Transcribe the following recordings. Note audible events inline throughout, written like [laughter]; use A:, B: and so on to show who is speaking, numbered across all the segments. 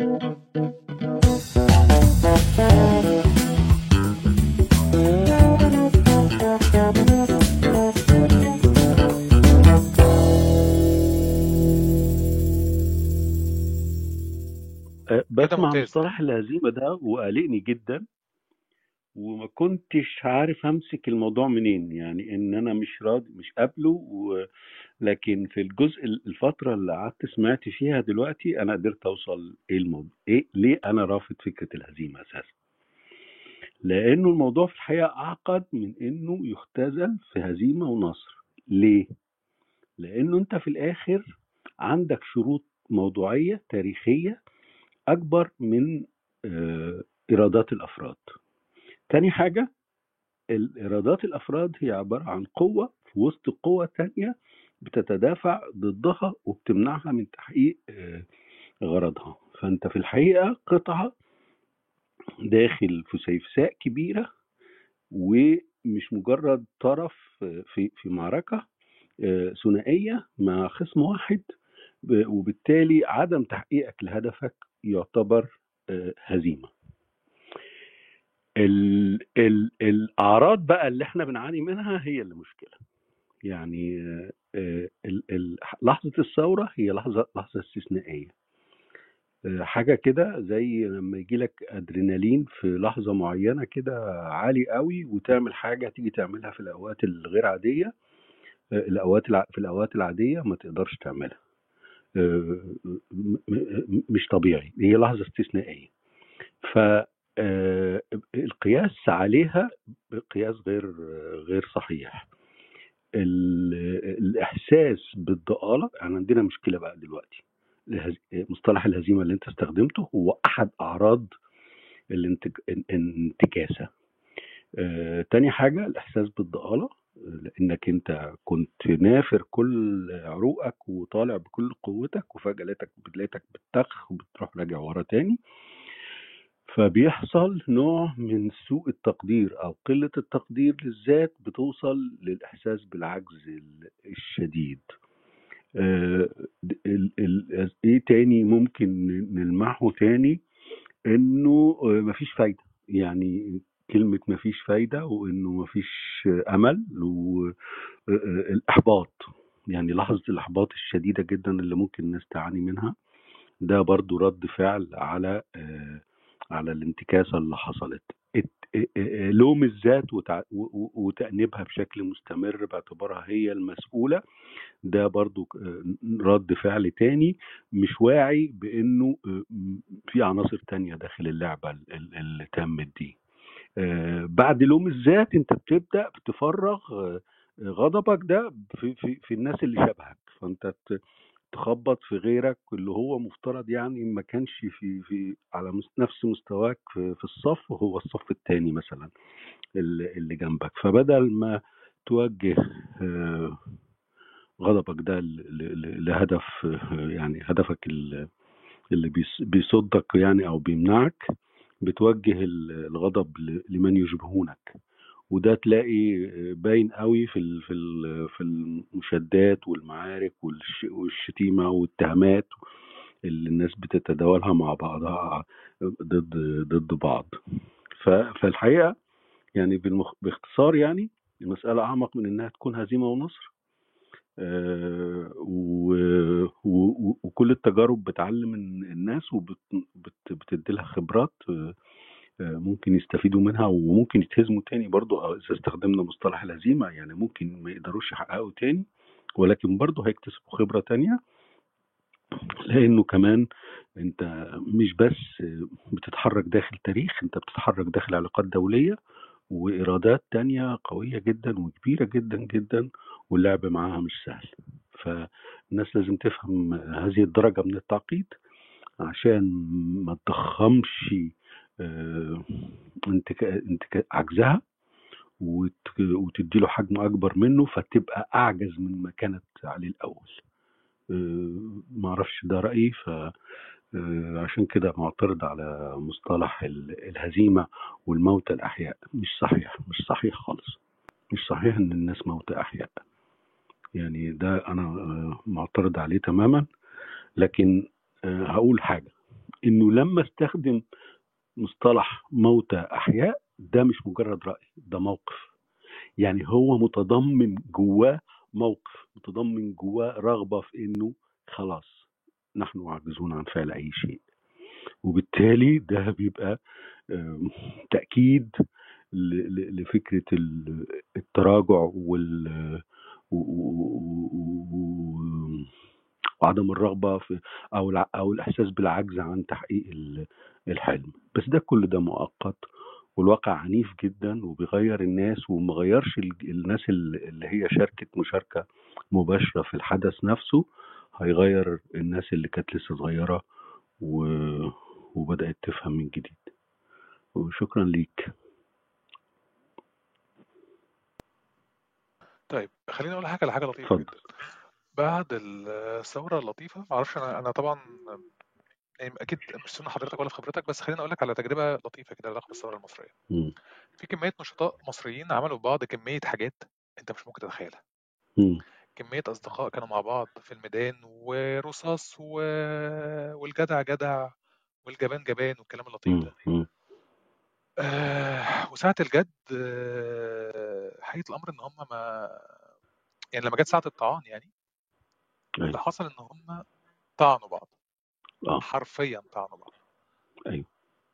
A: أه، بسمع
B: ممتاز.
A: مصطلح الهزيمة ده وقلقني جدا وما كنتش عارف أمسك الموضوع منين يعني إن أنا مش راضي مش قابله و... لكن في الجزء الفترة اللي قعدت سمعت فيها دلوقتي أنا قدرت أوصل إيه الموضوع إيه ليه أنا رافض فكرة الهزيمة أساسا؟ لأنه الموضوع في الحقيقة أعقد من إنه يختزل في هزيمة ونصر. ليه؟ لأنه أنت في الآخر عندك شروط موضوعية تاريخية أكبر من آه، إيرادات الأفراد. تاني حاجة الإيرادات الأفراد هي عبارة عن قوة في وسط قوة تانية بتتدافع ضدها وبتمنعها من تحقيق آه، غرضها. فأنت في الحقيقة قطعة داخل فسيفساء كبيرة ومش مجرد طرف في في معركة آه، ثنائية مع خصم واحد وبالتالي عدم تحقيقك لهدفك يعتبر آه، هزيمة. ال ال الأعراض بقى اللي إحنا بنعاني منها هي اللي مشكلة. يعني ال- ال- لحظة الثورة هي لحظة استثنائية. آه، حاجة كده زي لما يجي لك أدرينالين في لحظة معينة كده عالي قوي وتعمل حاجة تيجي تعملها في الأوقات الغير عادية الأوقات الع- في الأوقات العادية ما تقدرش تعملها. مش طبيعي. هي لحظة استثنائية. ف القياس عليها قياس غير غير صحيح. الإحساس بالضآلة. يعني عندنا مشكلة بقى دلوقتي. مصطلح الهزيمة اللي انت استخدمته هو أحد أعراض الانتك- الانتكاسة. آه، تاني حاجة الإحساس بالضآلة. آه، لأنك انت كنت نافر كل عروقك وطالع بكل قوتك وفجأة لقيتك لقيتك بتخ وبتروح راجع ورا تاني. فبيحصل نوع من سوء التقدير أو قلة التقدير للذات بتوصل للإحساس بالعجز ال- الشديد. آه، إيه تاني ممكن نلمحه تاني؟ إنه آه، مفيش فايدة. يعني كلمة مفيش فايدة وإنه مفيش أمل والاحباط يعني لحظة الإحباط الشديدة جدا اللي ممكن الناس تعاني منها. ده برضو رد فعل على آه، على الانتكاسة اللي حصلت. لوم الذات وتأنيبها بشكل مستمر باعتبارها هي المسؤولة. ده برضو رد فعل تاني مش واعي بأنه آه، في عناصر تانية داخل اللعبة ال- ال- اللي تمت دي. آه، بعد لوم الذات أنت بتبدأ بتفرغ آه، غضبك ده في, في, في الناس اللي شبهك. فأنت تخبط في غيرك اللي هو مفترض يعني ما كانش في في على نفس مستواك في, في الصف وهو الصف الثاني مثلا اللي, جنبك. فبدل ما توجه آه، غضبك ده لهدف يعني هدفك ال- اللي بيص- بيصدك يعني أو بيمنعك بتوجه ال- الغضب لمن يشبهونك. وده تلاقي باين قوي في في في المشادات والمعارك والش- والشتيمة والتهمات اللي الناس بتتداولها مع بعضها ضد ضد بعض فالحقيقة يعني. باختصار يعني المسألة أعمق من إنها تكون هزيمة ونصر آه،. وكل التجارب بتعلم الن- الناس وبتدي لها خبرات آه، ممكن يستفيدوا منها وممكن يتهزموا تاني برضو أو إذا استخدمنا مصطلح الهزيمه يعني ممكن ما يقدروش يحققوا تاني ولكن برضو هيكتسبوا خبرة تانية. لأنه كمان أنت مش بس بتتحرك داخل تاريخ أنت بتتحرك داخل علاقات دولية وإيرادات تانية قوية جدا وكبيرة جدا جدا واللعب معاها مش سهل. فالناس لازم تفهم هذه الدرجة من التعقيد عشان ما تضخمش آه، عجزها وت- وتدي له حجم أكبر منه فتبقى أعجز من ما كانت عليه الأول. آه، ما أعرفش ده رأيي ف آه، عشان كده معترض على مصطلح ال- الهزيمة والموتى الأحياء. مش صحيح مش صحيح خالص. مش صحيح إن الناس موتى أحياء. يعني ده أنا آه، معترض عليه تماما. لكن آه، هقول حاجة. إنه لما استخدم مصطلح موتى احياء ده مش مجرد راي ده موقف يعني هو متضمن جواه موقف متضمن جواه رغبه في انه خلاص نحن عاجزون عن فعل اي شيء وبالتالي ده بيبقى تاكيد لفكره ال- التراجع وال وعدم الرغبه في أو أو الاحساس بالعجز عن تحقيق ال- الحلم. بس ده كل ده مؤقت والواقع عنيف جدا وبيغير الناس وما غيرش ال- الناس ال- اللي هي شاركت مشاركة مباشرة في الحدث نفسه هيغير الناس اللي كانت لسه صغيرة و... وبدأت تفهم من جديد. وشكرا ليك.
B: طيب خليني أقول حاجة على حاجة لطيفه جدا. بعد الثورة اللطيفة معرفش أنا أنا طبعا يعني أكيد مش سن حضرتك ولا في خبرتك بس خليني أقول لك على تجربة لطيفة كده علاقه بالثوره
A: المصرية.
B: في كمية نشطاء مصريين عملوا ببعض كمية حاجات أنت مش ممكن تتخيلها. كمية أصدقاء كانوا مع بعض في الميدان ورصاص و... والجدع جدع والجبان جبان والكلام اللطيف. ده. آه وساعة الجد آه حقيقة الأمر إن هم ما يعني لما جت ساعة الطعان يعني اللي
A: أيوه
B: حصل إن هم طعنوا بعض
A: آه.
B: حرفيا طعنوا بعض
A: أيوه.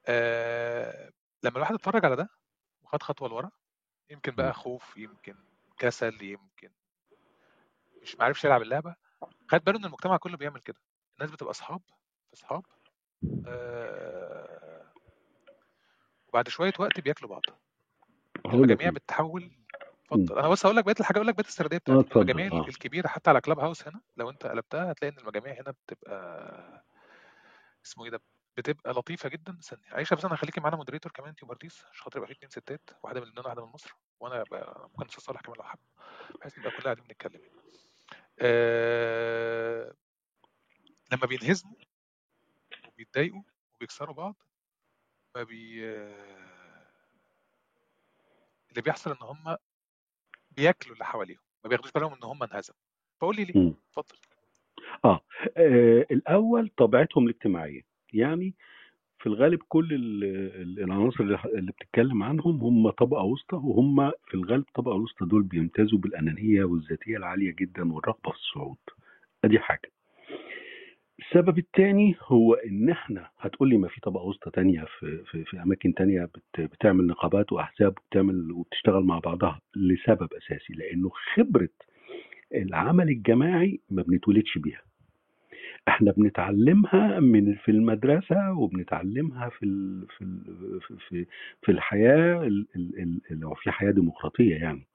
B: آه لما الواحد اتفرج على ده وخد خطوة لورا يمكن. بقى خوف يمكن كسل يمكن مش معرفش يلعب اللعبة. خد باله إن المجتمع كله بيعمل كده. الناس بتبقى أصحاب في أصحاب آه وبعد شوية وقت بياكلوا بعض.
A: ليه
B: بتتحول. اتفضل أنا بس هقول لك بقيه الحاجة أقول لك بقيه
A: السردية
B: بتاعتي.
A: اتفضل.
B: المجاميع
A: آه.
B: الكبيرة حتى على كلاب هاوس هنا لو أنت قلبتها هتلاقي إن المجاميع هنا بتبقى اسمه إيه ده بتبقى لطيفة جدا استني عايشة بس أنا هخليكي معانا مودريتور كمان انت وبرديس عشان خاطر يبقى في اتنين ستات واحدة من لبنان واحدة من مصر وأنا ابقى ممكن أستاذ صالح كمان لو حابب بحيث نبقى كلنا قاعدين بنتكلم يعني. آه... لما بينهزموا وبيتضايقوا وبيكسروا بعض ما بي اللي بيحصل إن هم بياكلوا اللي حواليهم ما بياخدوش بالهم إن هم انهزموا فقول لي ليه
A: مم.
B: اتفضل
A: آه آه، الأول طبيعتهم الاجتماعية. يعني في الغالب كل ال- ال- العناصر اللي بتتكلم عنهم هم طبقة وسطى وهم في الغالب الطبقه الوسطى دول بيمتازوا بالأنانية والذاتية العالية جدا والرغبة في الصعود. أدي حاجة. السبب الثاني هو إن إحنا هتقول لي ما في طبقة وسطى تانية في, في, في أماكن تانية بت بتعمل نقابات وأحزاب وبتعمل وبتشتغل مع بعضها لسبب أساسي لأنه خبرة العمل الجماعي ما بنتولدش بيها. إحنا بنتعلمها من في المدرسة وبنتعلمها في ال في ال في في, الحياة ال- ال- ال- لو في حياة ديمقراطية يعني.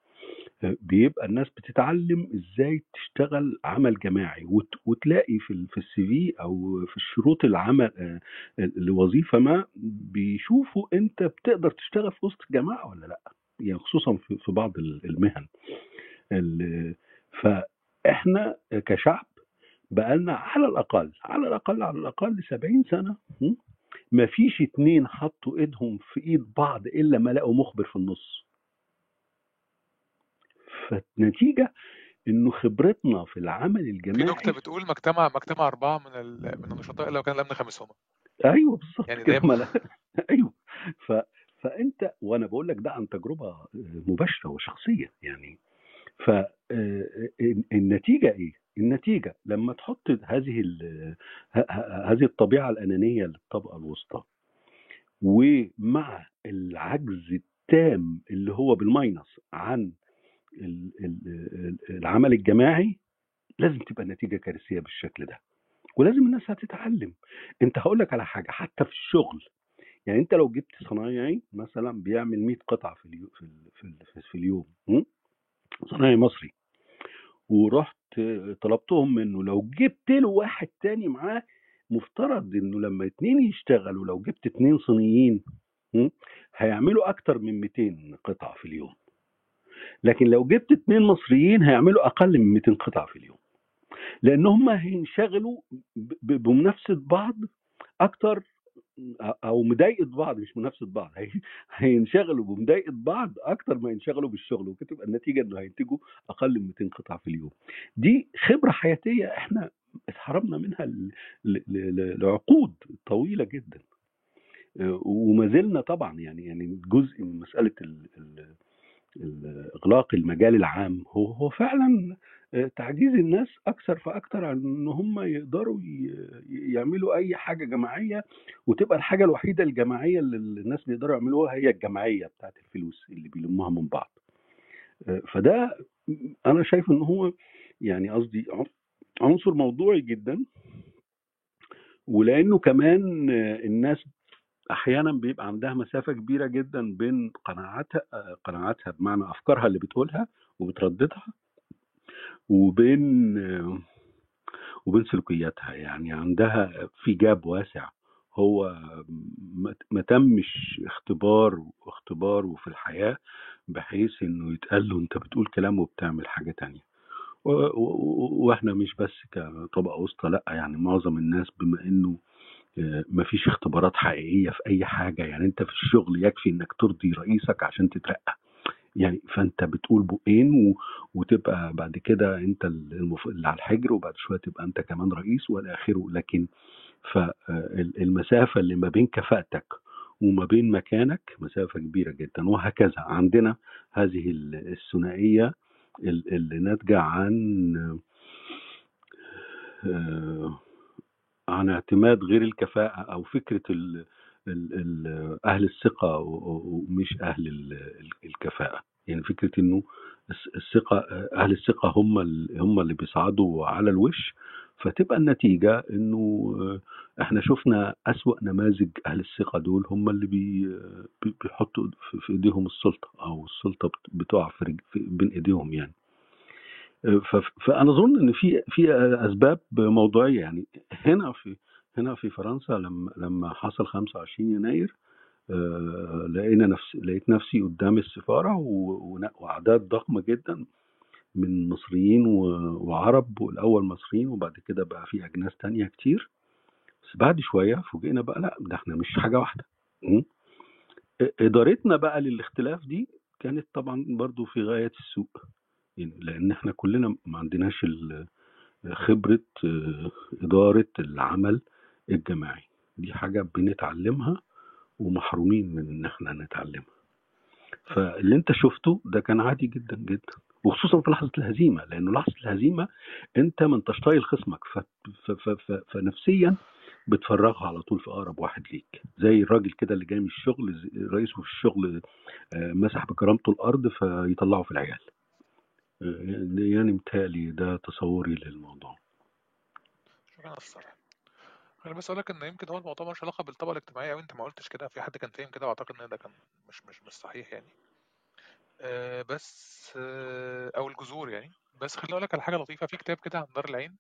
A: بيبقى الناس بتتعلم إزاي تشتغل عمل جماعي. وت- وتلاقي في في السي في أو في الشروط العمل آه، لوظيفة ما بيشوفوا انت بتقدر تشتغل في وسط الجماعة ولا لا. يعني خصوصا في بعض ال- المهن. ال- فإحنا كشعب بقالنا على الأقل على الأقل على الأقل 70 سنة? ما فيش اتنين حطوا إيدهم في إيد بعض إلا ما لقوا مخبر في النص. فالنتيجة إنه خبرتنا في العمل
B: في نكته
A: الجماعي
B: بتقول مجتمع مجتمع أربعة من ال... من النشطاء لو كان الأمن خامسهم
A: أيوه بالظبط
B: يعني دايما
A: أيوه. ف فأنت وأنا بقول لك ده عن تجربة مباشرة وشخصية يعني. فالنتيجه إيه؟ النتيجة لما تحط هذه هذه الطبيعة الأنانية للطبقة الوسطى ومع العجز التام اللي هو بالماينس عن ال- ال- العمل الجماعي لازم تبقى النتيجة كارثية بالشكل ده ولازم الناس هتتعلم أنت هقول لك على حاجة حتى في الشغل يعني أنت لو جبت صنايعي مثلا بيعمل 100 قطعة في اليوم في, في, ال- في اليوم? صنايعي مصري ورحت طلبتهم منه لو جبت له واحد تاني معاه مفترض إنه لما اتنين يشتغلوا لو جبت اتنين صينيين? هيعملوا أكتر من 200 قطعة في اليوم لكن لو جبت اتنين مصريين هيعملوا أقل من 200 قطعة في اليوم لأن هم هينشغلوا بمنافسة بعض أكتر أو مضايقة بعض مش منافسة بعض هي- [laughs] هينشغلوا بمضايقة بعض أكتر ما ينشغلوا بالشغل وتبقى النتيجة إنه هينتجوا أقل من 200 قطعة في اليوم. دي خبرة حياتية إحنا اتحرمنا منها لعقود طويلة جدا. وما زلنا طبعا يعني يعني جزء من مسألة ال- ال- ال- اغلاق المجال العام هو هو فعلا تعجيز الناس أكثر فأكثر عن إن هم يقدروا يعملوا أي حاجة جماعية وتبقى الحاجة الوحيدة الجماعية اللي الناس بيقدروا يعملوها هي الجماعيه بتاعت الفلوس اللي بيلموها من بعض. آه، فده أنا شايف إن هو يعني قصدي عنصر موضوعي جدا ولأنه كمان آه، الناس أحيانا بيبقى عندها مسافة كبيرة جدا بين قناعاتها آه، قناعاتها بمعنى أفكارها اللي بتقولها وبترددها وبين وبين سلوكياتها. يعني عندها في جاب واسع. هو ما- ما تمش اختبار واختباره في الحياة بحيث إنه يتقال له أنت بتقول كلام وبتعمل حاجة تانية. وإحنا مش بس كطبقة وسطى لأ يعني معظم الناس بما إنه آه، مفيش اختبارات حقيقية في أي حاجة. يعني أنت في الشغل يكفي إنك ترضي رئيسك عشان تترقى. يعني فأنت بتقول بقين و... وتبقى بعد كده أنت المف... اللي على الحجر وبعد شوية تبقى أنت كمان رئيس وإلى آخره لكن فالمسافة اللي ما بين كفاءتك وما بين مكانك مسافة كبيرة جدا. وهكذا عندنا هذه الثنائية ال- اللي ناتجة عن آه، عن اعتماد غير الكفاءة أو فكرة ال ال ال أهل الثقة و- و- ومش أهل ال- ال- الكفاءة. يعني فكرة إنه الس- الثقة أهل الثقة هم هم اللي بيصعدوا على الوش فتبقى النتيجة إنه آه، إحنا شفنا أسوأ نماذج أهل الثقة دول هم اللي بي بي- بيحطوا في السلطة أو السلطة بت- بتقع في بين إيديهم يعني. فأنا أظن إن في في أسباب موضوعية يعني. هنا في هنا في فرنسا لما لما حصل 25 يناير آه، لقينا نفس لقيت نفسي قدام السفارة وأعداد ضخمة جدا من مصريين وعرب والأول مصريين وبعد كده بقى في أجناس تانية كتير. بس بعد شوية فوجئنا بقى لأ ده إحنا مش حاجة واحدة? إدارتنا بقى للاختلاف دي كانت طبعا برضو في غاية السوء يعني لأن إحنا كلنا ما عندناش خبرة آه، إدارة العمل الجماعي. دي حاجة بنتعلمها ومحرومين من إن إحنا نتعلمها. فاللي أنت شفته ده كان عادي جدا جدا. وخصوصا في لحظة الهزيمة لأنه لحظة الهزيمة أنت ما أنتش طايل خصمك. فنفسيا بتفرغها على طول في أقرب واحد ليك. زي الراجل كده اللي جاي من الشغل رئيسه في الشغل آه، مسح بكرامته الأرض فيطلعه في العيال. آه، يعني متهيألي ده تصوري للموضوع.
B: شكرا أنا بس أقول لك إن يمكن هو الموضوع ملوش علاقة بالطبقة الاجتماعية أو أنت ما قلتش كده. في حد كان فاهم كده وأعتقد إن ده كان مش مش مش صحيح يعني. آه بس آه أو الجذور يعني. بس خليني أقول لك على حاجة لطيفة. في كتاب كده عن دار العين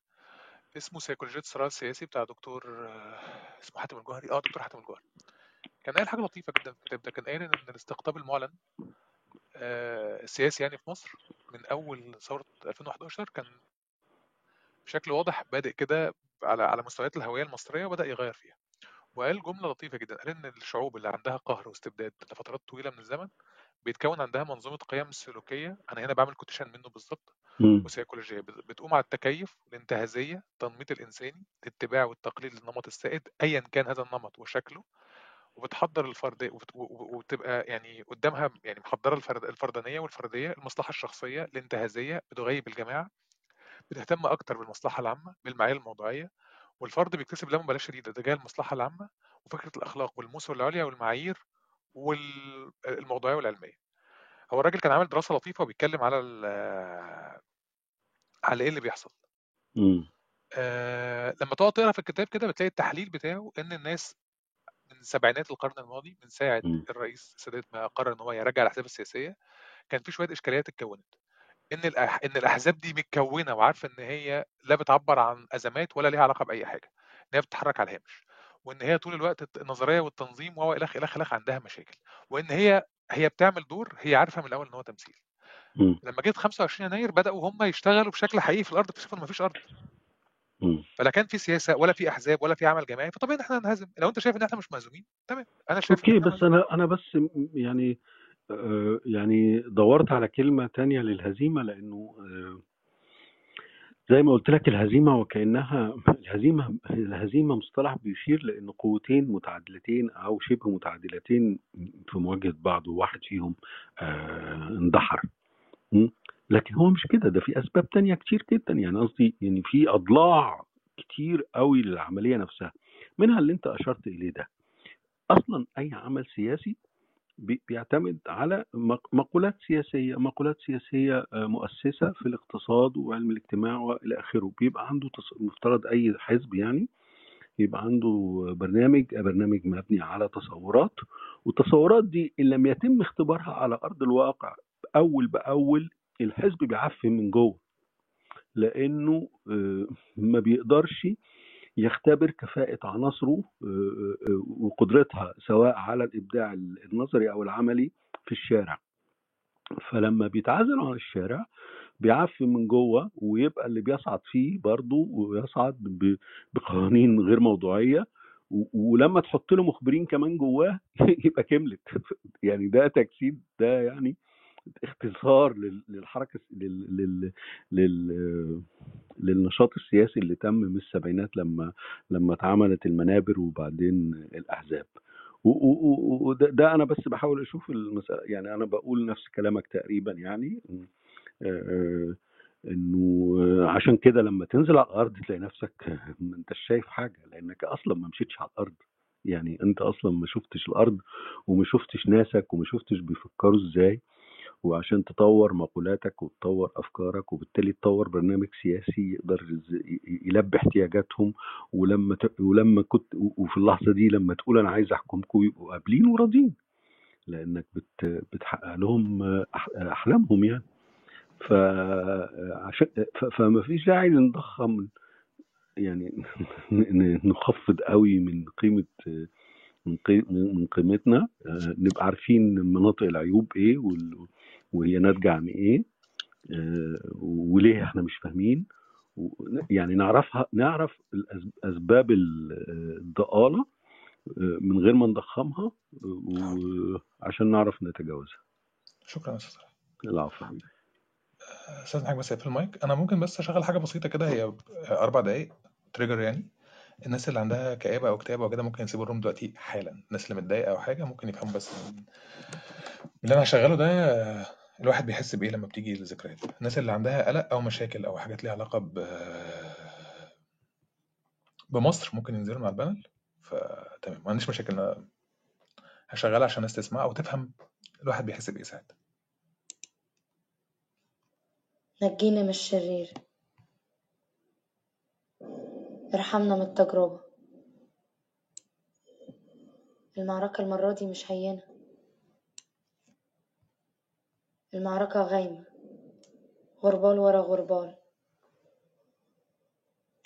B: اسمه سيكولوجيه الصراع السياسي بتاع دكتور آه اسمه حاتم الجوهري. آه دكتور حاتم الجوهري. كان قايل حاجة لطيفة جدا في الكتاب ده. كان قايل إن الاستقطاب المعلن آه السياسي يعني في مصر من أول ثورة 2011 كان بشكل واضح بادئ كده على على مستويات الهوية المصرية وبدأ يغير فيها وقال جملة لطيفة جدا قال إن الشعوب اللي عندها قهر واستبداد لفترات طويلة من الزمن بيتكون عندها منظومة قيم سلوكية أنا هنا بعمل كوتيشن منه بالظبط
A: مم.
B: وسيكولوجية بت- بتقوم على التكيف الانتهازية التنميط الإنساني الاتباع والتقليد للنمط السائد ايا كان هذا النمط وشكله وبتحضر الفرد وبتبقى يعني قدامها يعني محضرة الفرد الفردانية والفردية المصلحة الشخصية الانتهازية بتغيب الجماعة بتهتم أكتر بالمصلحة العامة بالمعايير الموضوعية والفرد بيكتسب لا مبالاه شديده تجاه المصلحة العامة وفكرة الأخلاق والمثل العليا والمعايير والموضوعيه والعلمية هو الراجل كان عامل دراسة لطيفة وبيتكلم على على إيه اللي بيحصل
A: مم.
B: آه لما تقعد تقرأ في الكتاب كده بتلاقي التحليل بتاعه إن الناس من سبعينات القرن الماضي من ساعة
A: مم.
B: الرئيس السادات ما قرر إن هو يرجع الأحزاب السياسية كان في شوية إشكاليات اتكونت إن الأح... إن الأحزاب دي متكونة وعارفة إن هي لا بتعبر عن أزمات ولا ليها علاقة بأي حاجة إن هي بتتحرك على الهامش وإن هي طول الوقت النظرية والتنظيم و الخ الخ الخ عندها مشاكل وإن هي هي بتعمل دور هي عارفة من الأول إن هو تمثيل
A: مم.
B: لما جيت 25 يناير بدأوا هم يشتغلوا بشكل حقيقي في الأرض اكتشفوا إن مفيش أرض
A: مم.
B: فلا كان في سياسة ولا في أحزاب ولا في عمل جماعي فطبيعي إن إحنا ننهزم لو أنت شايف إن إحنا مش مهزومين تمام أنا شايف أوكي
A: بس أنا أنا بس يعني يعني دورت على كلمة تانية للهزيمة لأنه آه، زي ما قلت لك الهزيمة وكأنها [laughs] الهزيمة الهزيمة مصطلح بيشير لأن قوتين متعادلتين أو شبه متعادلتين في مواجهة بعض وواحد فيهم آه، اندحر? لكن هو مش كده ده في أسباب تانية كتير جدا. يعني قصدي يعني في أضلاع كتير قوي للعملية نفسها. منها اللي أنت أشرت إليه ده. أصلا أي عمل سياسي بيعتمد على مق- مقولات سياسية مقولات سياسية آه، مؤسسة في الاقتصاد وعلم الاجتماع وإلى آخره. بيبقى عنده مفترض أي حزب يعني يبقى عنده برنامج برنامج مبني على تصورات والتصورات دي إن لم يتم اختبارها على أرض الواقع أول بأول الحزب بيعفن من جوه لأنه آه، ما بيقدرش يختبر كفاءة عناصره آه، آه، وقدرتها سواء على الإبداع النظري أو العملي في الشارع. فلما بيتعزل عن الشارع بيعفن من جوه ويبقى اللي بيصعد فيه برضه ويصعد بقوانين غير موضوعية ولما تحط له مخبرين كمان جواه [laughs] يبقى كملت. يعني ده تجسيد ده يعني اختصار لل- للحركة للنشاط السياسي اللي تم من السبعينات لما لما اتعملت المنابر وبعدين الأحزاب. وده ده أنا بس بحاول أشوف المسألة يعني أنا بقول نفس كلامك تقريبا يعني آه، إنه عشان كده لما تنزل على الأرض تلاقي نفسك ما أنتش شايف حاجة لأنك أصلا ما مشيتش على الأرض. يعني أنت أصلا ما شفتش الأرض وما شفتش ناسك وما شفتش بيفكروا إزاي. وعشان تطور مقولاتك وتطور أفكارك وبالتالي تطور برنامج سياسي يقدر يلبي احتياجاتهم ولما ت... ولما كنت وفي اللحظة دي لما تقول أنا عايز أحكمكم يبقوا قابلين وراضيين لأنك بت... بتحقق لهم. أحلامهم يعني فعشان. فما فيش داعي نضخم يعني [laughs] نخفض قوي من قيمة من قي- من قيمتنا آه، نبقى عارفين مناطق العيوب إيه وال- وهي ناتجه عن إيه؟ آه، وليه إحنا مش فاهمين؟ يعني نعرفها نعرف أسباب ال- الضآلة آه، من غير ما نضخمها وعشان نعرف نتجاوزها.
B: شكرا أستاذ.
A: العفو
B: أستاذ حاجة بس في المايك. أنا ممكن بس أشغل حاجة بسيطة كده هي أربع دقائق تريجر يعني. الناس اللي عندها كآبة أو اكتئاب أو كده ممكن يسيبوا الروم دلوقتي حالا. الناس اللي متضايقة أو حاجة ممكن يفهموا بس. من اللي أنا هشغله ده الواحد بيحس بإيه لما بتيجي الذكريات الناس اللي عندها قلق أو مشاكل أو حاجات ليها علاقة ب بمصر ممكن ينزلوا على البانل؟ فتمام ما عنديش مشاكل أنا هشغلها عشان الناس تسمع أو تفهم الواحد بيحس بإيه ساعتها.
C: نجينا من الشرير. ارحمنا من التجربة. المعركة المرة دي مش هينة. المعركة غايمة. غربال ورا غربال.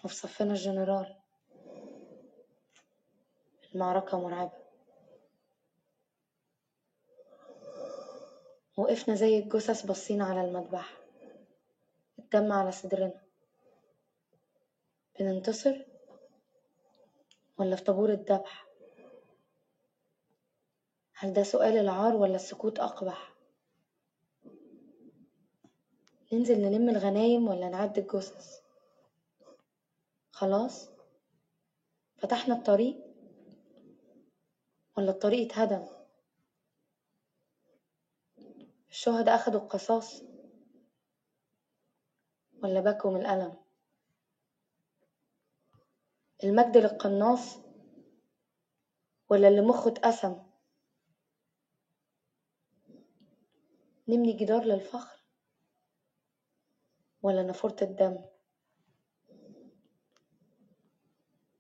C: وفي صفنا الجنرال. المعركة مرعبة. وقفنا زي الجثث بصينا على المذبح. الدم على صدرنا. بننتصر ولا في طابور الذبح؟ هل ده سؤال العار ولا السكوت أقبح؟ ننزل نلم الغنايم ولا نعد الجثث؟ خلاص؟ فتحنا الطريق؟ ولا الطريق اتهدم؟ الشهداء أخدوا القصاص؟ ولا بكوا من الألم؟ المجد للقناص؟ ولا اللي مخه اتقسم؟ نبني جدار للفخر؟ ولا نافورة الدم.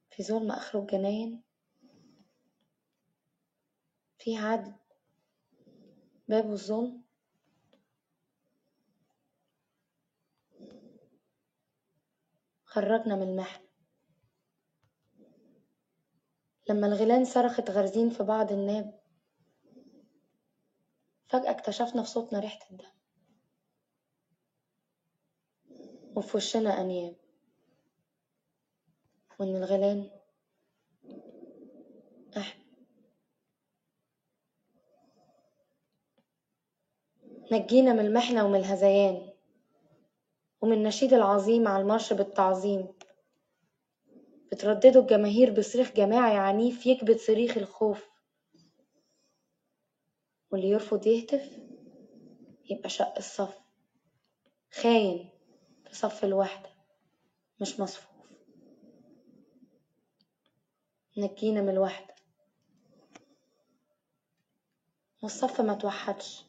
C: في ظلم آخره الجناين. في عدل. باب الظلم. خرجنا من المحن. لما الغيلان صرخت غارزين في بعض الناب فجأة اكتشفنا في صوتنا ريحة الدم. وفي وشنا أنياب. وإن الغيلان إحنا نجينا من المحنة ومن الهذيان ومن النشيد العظيم على المارش بالتعظيم. بتردده الجماهير بصريخ جماعي عنيف يكبت صريخ الخوف. واللي يرفض يهتف يبقى شق الصف. خاين. في صف الوحدة مش مصفوف. نجينا من الوحدة. والصف ما توحدش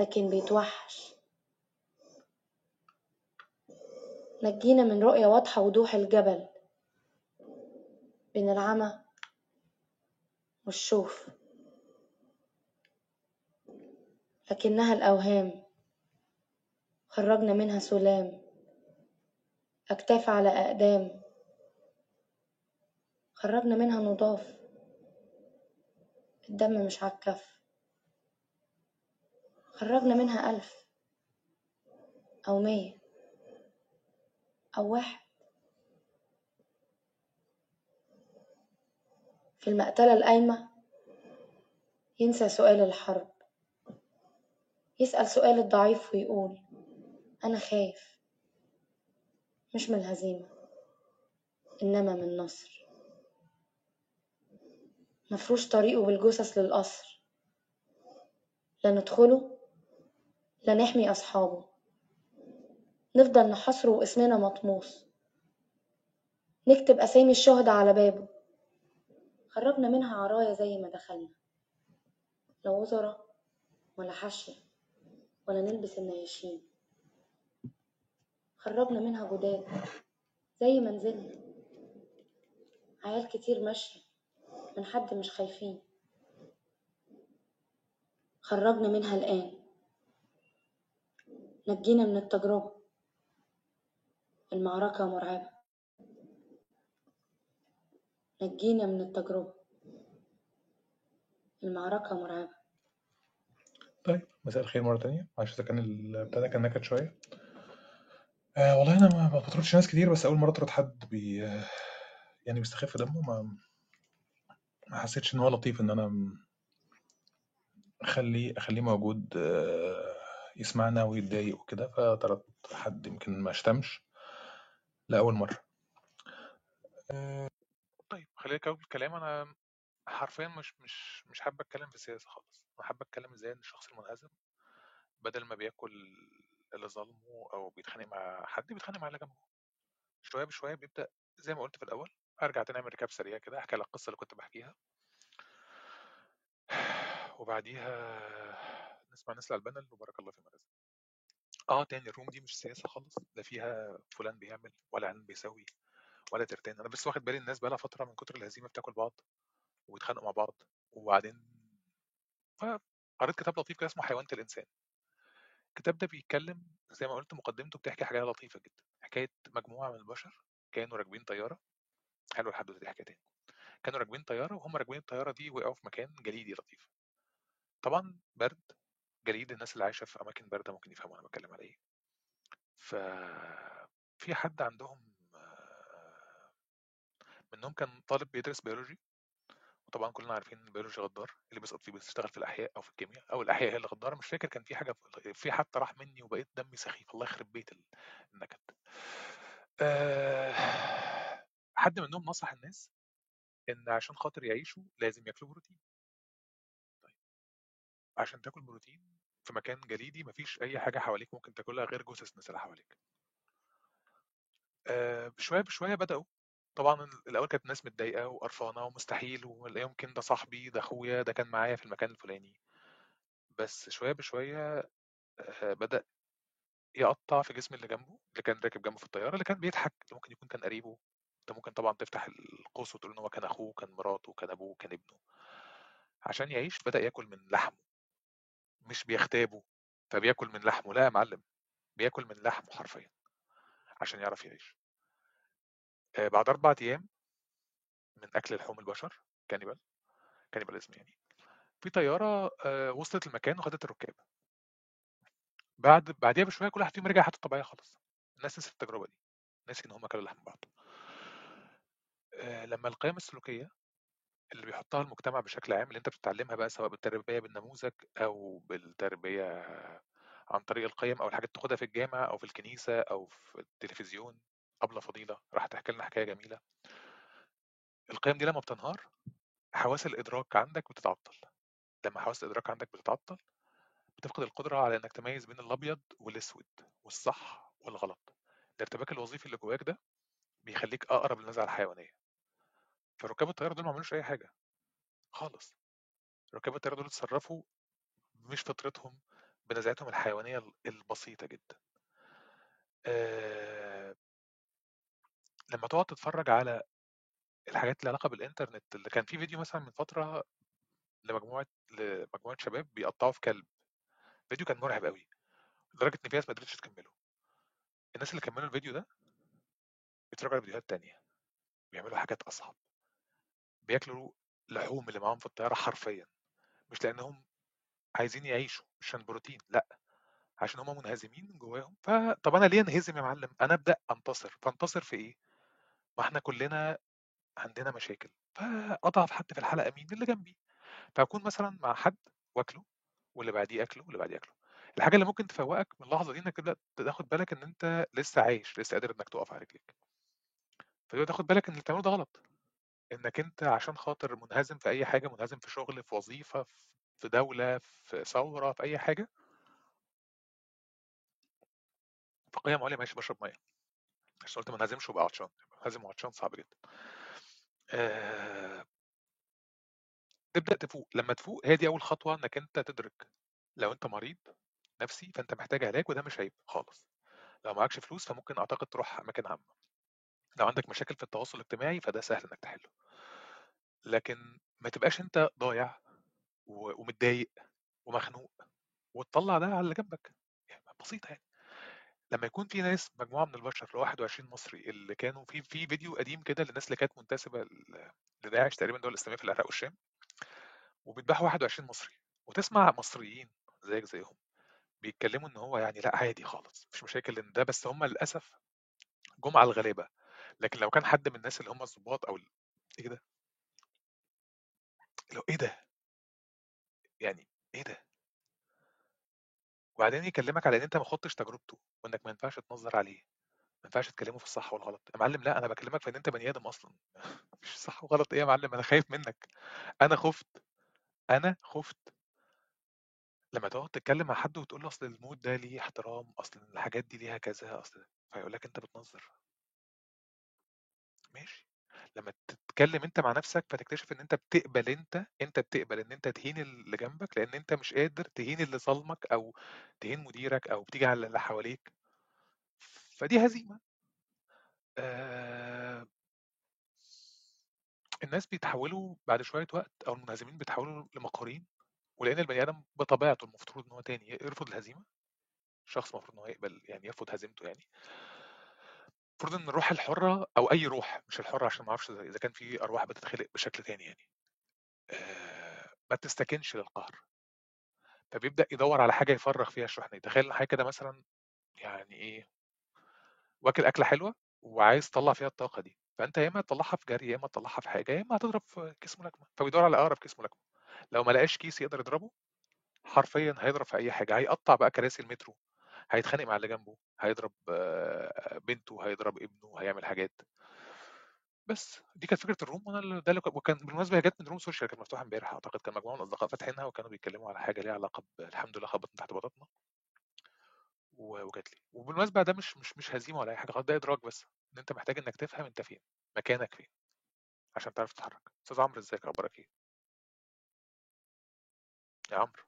C: لكن بيتوحش. نجينا من رؤية واضحة وضوح الجبل بين العمى والشوف لكنها الأوهام. خرجنا منها سلام. أكتاف على أقدام. خرجنا منها نضاف. الدم مش عالكف خرجنا منها ألف أو مية أو واحد. في المقتلة القايمة ينسى سؤال الحرب. يسأل سؤال الضعيف ويقول أنا خايف. مش من الهزيمة إنما من النصر. مفروش طريقه بالجثث للقصر. لا ندخله لا نحمي أصحابه. نفضل نحاصره وإسمنا مطموس. نكتب أسامي الشهداء على بابه. خرجنا منها عرايا زي ما دخلنا. لا وزراء ولا حشية ولا نلبس النياشين. خرجنا منها جداد. زي ما نزلنا. عيال كتير ماشية من حد مش خايفين. خرجنا منها الآن. نجينا من التجربة. المعركة مرعبة. نجينا من التجربة. المعركة مرعبة.
B: طيب مساء الخير مرة تانية. معلش إذا كان البتاع كان نكد شوية. آه والله أنا ما بطردش ناس كتير بس أول مرة أطرد حد بي يعني بيستخف دمه ما ما حسيتش إن هو لطيف إن أنا أخليه أخليه موجود آه، يسمعنا ويتضايق وكده فطردت حد يمكن ما شتمش لأول مرة. آه، طيب خليني أكمل الكلام. أنا حرفيا مش مش مش حابب أتكلم في السياسة خالص. أنا حابب أتكلم إزاي إن الشخص المنهزم بدل ما بياكل اللي ظلمه أو بيتخانق مع حد بيتخانق مع اللي جنبه. شوية بشوية بيبدأ زي ما قلت في الأول أرجع تاني أعمل ريكاب سريع كده أحكي على القصة اللي كنت بحكيها. [sighs] وبعديها نسمع نسل البنا وبارك الله في مرزق آه تاني الروم دي مش سياسة خالص لا فيها فلان بيعمل ولا علان بيسوي ولا ترتان. أنا بس واخد بالي الناس بقالها فترة من كتر الهزيمة بتاكل بعض وبيتخانقوا مع بعض وبعدين قريت كتاب لطيف كده اسمه حيوانة الإنسان. الكتاب ده بيتكلم زي ما قلت مقدمته بتحكي حاجة لطيفة جدا. حكاية مجموعة من البشر كانوا راكبين طيارة. حلوة الحدوتة دي حكاية تاني. كانوا راكبين طيارة وهم راكبين الطيارة دي وقعوا في مكان جليدي لطيف. طبعا برد جليد الناس اللي عايشة في أماكن باردة ممكن يفهموا أنا بتكلم على إيه. ف في حد عندهم منهم كان طالب بيدرس بيولوجي وطبعا كلنا عارفين ان البيولوجي غدار اللي بيسقط فيه بيشتغل في الأحياء أو في الكيمياء أو الأحياء هي اللي غدارة. مش فاكر كان في حاجة في حتى راح مني وبقيت دمي سخيف. الله يخرب بيت ال- النكد. آه، حد منهم نصح الناس إن عشان خاطر يعيشوا لازم ياكلوا بروتين. عشان تاكل بروتين في مكان جليدي مفيش أي حاجة حواليك ممكن تاكلها غير جثث الناس اللي حواليك. آه، بشوية بشوية بدأوا طبعا ال- الأول كانت الناس متضايقة وقرفانة ومستحيل ولا يمكن ده صاحبي ده أخويا ده كان معايا في المكان الفلاني. بس شوية بشوية آه، بدأ يقطع في جسم اللي جنبه اللي كان راكب جنبه في الطيارة اللي كان بيضحك اللي ممكن يكون كان قريبه. أنت ممكن طبعا تفتح القوس وتقول إن هو كان أخوه كان مراته كان أبوه كان ابنه. عشان يعيش بدأ ياكل من لحمه. مش بيغتابه فبياكل من لحمه. لا يا معلم بياكل من لحمه حرفيا عشان يعرف يعيش. آه، بعد أربع أيام من أكل لحوم البشر كانيبال كانيباليزم يعني في طيارة آه، وصلت المكان وخدت الركاب. بعد بعديها بشوية كل واحد فيهم رجع حياته الطبيعية خالص. الناس نسيت التجربة دي نسي إن هم اكلوا لحم بعض. آآ لمّا القيم السلوكية اللي بيحطها المجتمع بشكل عام اللي أنت بتتعلمها بقى سواء بالتربية بالنموذج أو بالتربية عن طريق القيم أو الحاجات تاخدها في الجامع أو في الكنيسة أو في التلفزيون، أبلة فضيلة راحت تحكي لنا حكاية جميلة. القيم دي لمّا بتنهار، حواس الإدراك عندك بتتعطل، لمّا حواس الإدراك عندك بتتعطل، بتفقد القدرة على إنك تميّز بين الأبيض والأسود والصح والغلط. الارتباك الوظيفي اللي جواك ده بيخلّيك أقرب للنزعة الحيوانية. فركاب الطيارة دول ما عملوش أي حاجة خالص. ركاب الطيارة دول اتصرفوا مش فطرتهم، بنزعتهم الحيوانية ال البسيطة جدًا. آآ لمّا تقعد تتفرج على الحاجات اللي علاقة بالإنترنت اللي كان في فيديو مثلًا من فترة لمجموعة لمجموعة شباب بيقطّعوا في كلب، فيديو كان مرعب أوي، لدرجة إن في ناس ما قدرتش تكمّله. الناس اللي كمّلوا الفيديو ده بيتفرجوا على فيديوهات تانية، بيعملوا حاجات أصعب. بياكلوا لحوم اللي معاهم في الطيارة حرفيًا، مش لإنهم عايزين يعيشوا عشان بروتين، لأ، عشان هم منهزمين من جواهم، فطَب أنا ليه أنهزم يا معلم؟ أنا أبدأ أنتصر، فانتصر في إيه؟ ما إحنا كلنا عندنا مشاكل، فأضعف حد في الحلقة مين؟ اللي جنبي، فأكون مثلًا مع حد وآكله واللي بعديه آكله واللي بعديه آكله. الحاجة اللي ممكن تفوّقك من اللحظة دي إنك تبدأ تاخد بالك إن أنت لسه عايش، لسه قادر إنك تُقف على رجليك. فتبدأ تاخد بالك إن اللي ده غلط، إنك أنت عشان خاطر منهزم في أي حاجة، منهزم في شغل، في وظيفة، في دولة، في ثورة، في أي حاجة في قِيَم عُليا معلش باشرب مَيّة، قُلت ما انهزمش وابقى عطشان، منهزم وعطشان صعب جدًا. آآ تبدأ تفوق، لمّا تفوق هي دي أول خطوة إنك أنت تدرك، لو أنت مريض نفسي فأنت محتاج علاج وده مش عيب خالص، لو معاكش فلوس فممكن أعتقد تروح أماكن عامة، لو عندك مشاكل في التواصل الاجتماعي فده سهل إنك تحلّه. لكن ما تبقاش أنت ضايع ومتضايق ومخنوق وتطلّع ده على اللي جنبك، يعني بسيطة يعني. لمّا يكون في ناس مجموعة من البشر اللي هو 21 مصري اللي كانوا في في فيديو قديم كده للناس اللي كانت منتسبة لداعش تقريبًا الدولة الإسلامية في العراق والشام، وبيدبحوا 21 مصري، وتسمع مصريين زيك زيهم بيتكلموا إن هو يعني لأ عادي خالص، فيش مشاكل لإن ده بس هم للأسف جُم على الغلابة، لكن لو كان حد من الناس اللي هم الضباط أو ال إيه ده؟ هو إيه ده؟ يعني إيه ده؟ وبعدين يكلمك على إن أنت ما خُضتش تجربته، وإنك ما ينفعش تنظّر عليه، ما ينفعش تكلمه في الصح والغلط، يا معلم لأ أنا باكلمك في إن أنت بني آدم أصلًا، [laughs] ما فيش صح وغلط إيه يا معلم؟ أنا خايف منك، أنا خُفت، أنا خُفت. لمّا تقعد تتكلم مع حد وتقول له أصل المود ده ليه احترام، أصل الحاجات دي ليها كذا، أصل فيقول لك أنت بتنظّر. ماشي، لمّا تتكلم أنت مع نفسك فتكتشف إن أنت بتقبل أنت أنت بتقبل إن أنت تهين اللي جنبك، لإن أنت مش قادر تهين اللي ظالمك أو تهين مديرك أو بتيجي على اللي حواليك، فدي هزيمة. آآ الناس بيتحولوا بعد شوية وقت أو المنهزمين بيتحولوا لمقهورين، ولإن البني آدم بطبيعته المفترض إن هو تاني يرفض الهزيمة، الشخص المفروض إن هو يقبل يعني يرفض هزيمته يعني. المفروض إن الروح الحرة أو أي روح مش الحرة عشان ما أعرفش إذا كان في أرواح بتتخلق بشكل تاني يعني، ما تستكنش للقهر. فبيبدأ يدوّر على حاجة يفرّغ فيها الشحنة، تخيل حاجة كده مثلًا يعني إيه واكل أكلة حلوة وعايز تطلّع فيها الطاقة دي، فأنت يا إما تطلّعها في جري، يا إما تطلّعها في حاجة، يا إما هتضرب في كيس ملاكمة، فبيدوّر على أقرب كيس ملاكمة، لو ما لقاش كيس يقدر يضربه، حرفيًا هيضرب في أي حاجة، هيقطّع بقى كراسي المترو، هيتخانق مع اللي جنبه، هيضرب بنته، هيضرب ابنه، هيعمل حاجات. بس، دي كانت فكرة ال room وأنا ال ده اللي وكان بالمناسبة هي جات من room social كانت مفتوحة امبارح أعتقد، كان مجموعة من الأصدقاء فاتحينها وكانوا بيتكلموا على حاجة ليها علاقة ب الحمد لله خبطنا تحت بطاطنا. وجات لي، وبالمناسبة ده مش مش مش هزيمة ولا حاجة خالص، ده إدراك بس، إن أنت محتاج إنك تفهم أنت فين، مكانك فين، عشان تعرف تتحرك. أستاذ عمرو إزيك أخبارك إيه؟ يا عمرو.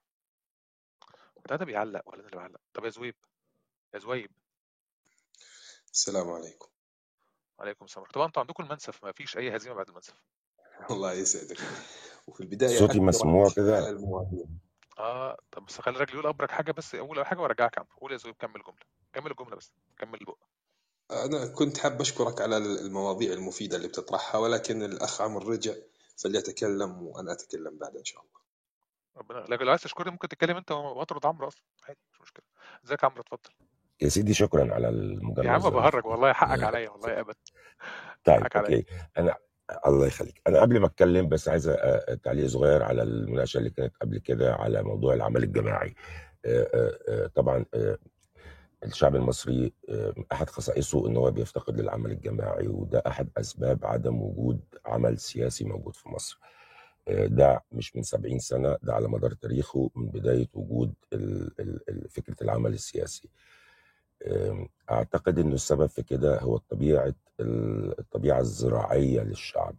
B: ده ده بيعلّق والّا أنا اللي باعلّق؟ طب يا زويب، يا زويب.
D: السلام عليكم.
B: وعليكم السلام، طبعًا أنتم عندكم المنسف ما فيش أي هزيمة بعد المنسف.
D: الله يسعدك. وفي البداية
E: صوتي مسموع كده؟
B: آه، طب بس خلّي الراجل يقول أبرك حاجة بس حاجة وأرجّعك يا عمرو، قول يا زويب كمّل الجملة، كمّل الجملة بس، كمّل البُق.
D: أنا كنت حاب أشكرك على ال المواضيع المفيدة اللي بتطرحها، ولكن الأخ عمرو رجع فليتكلم وأنا أتكلم بعده إن شاء الله.
B: ربنا لكن لو عايز تشكرني ممكن تتكلم أنت وأطرد عمرو أصلًا، عادي مش مشكلة. إزيك يا عمرو اتفضل.
E: يا سيدي شكرًا على
B: يا
E: المجاملة
B: عم
E: دي.
B: والله حقك
E: آآ
B: عليّا والله أبدًا.
E: طيب
B: حقك عليّا.
E: أوكي، أنا الله يخليك أنا قبل ما أتكلم بس عايز أ- أ- تعليق صغير على المناقشة اللي كانت قبل كده على موضوع العمل الجماعي آه، آه، آه، طبعا آه، الشعب المصري آه، أحد خصائصه إن هو بيفتقد للعمل الجماعي وده أحد أسباب عدم وجود عمل سياسي موجود في مصر آه، ده مش من 70 سنة ده على مدار تاريخه من بداية وجود ال- ال- ال- فكرة العمل السياسي أعتقد انه السبب في كده هو طبيعة ال- الطبيعة الزراعية للشعب.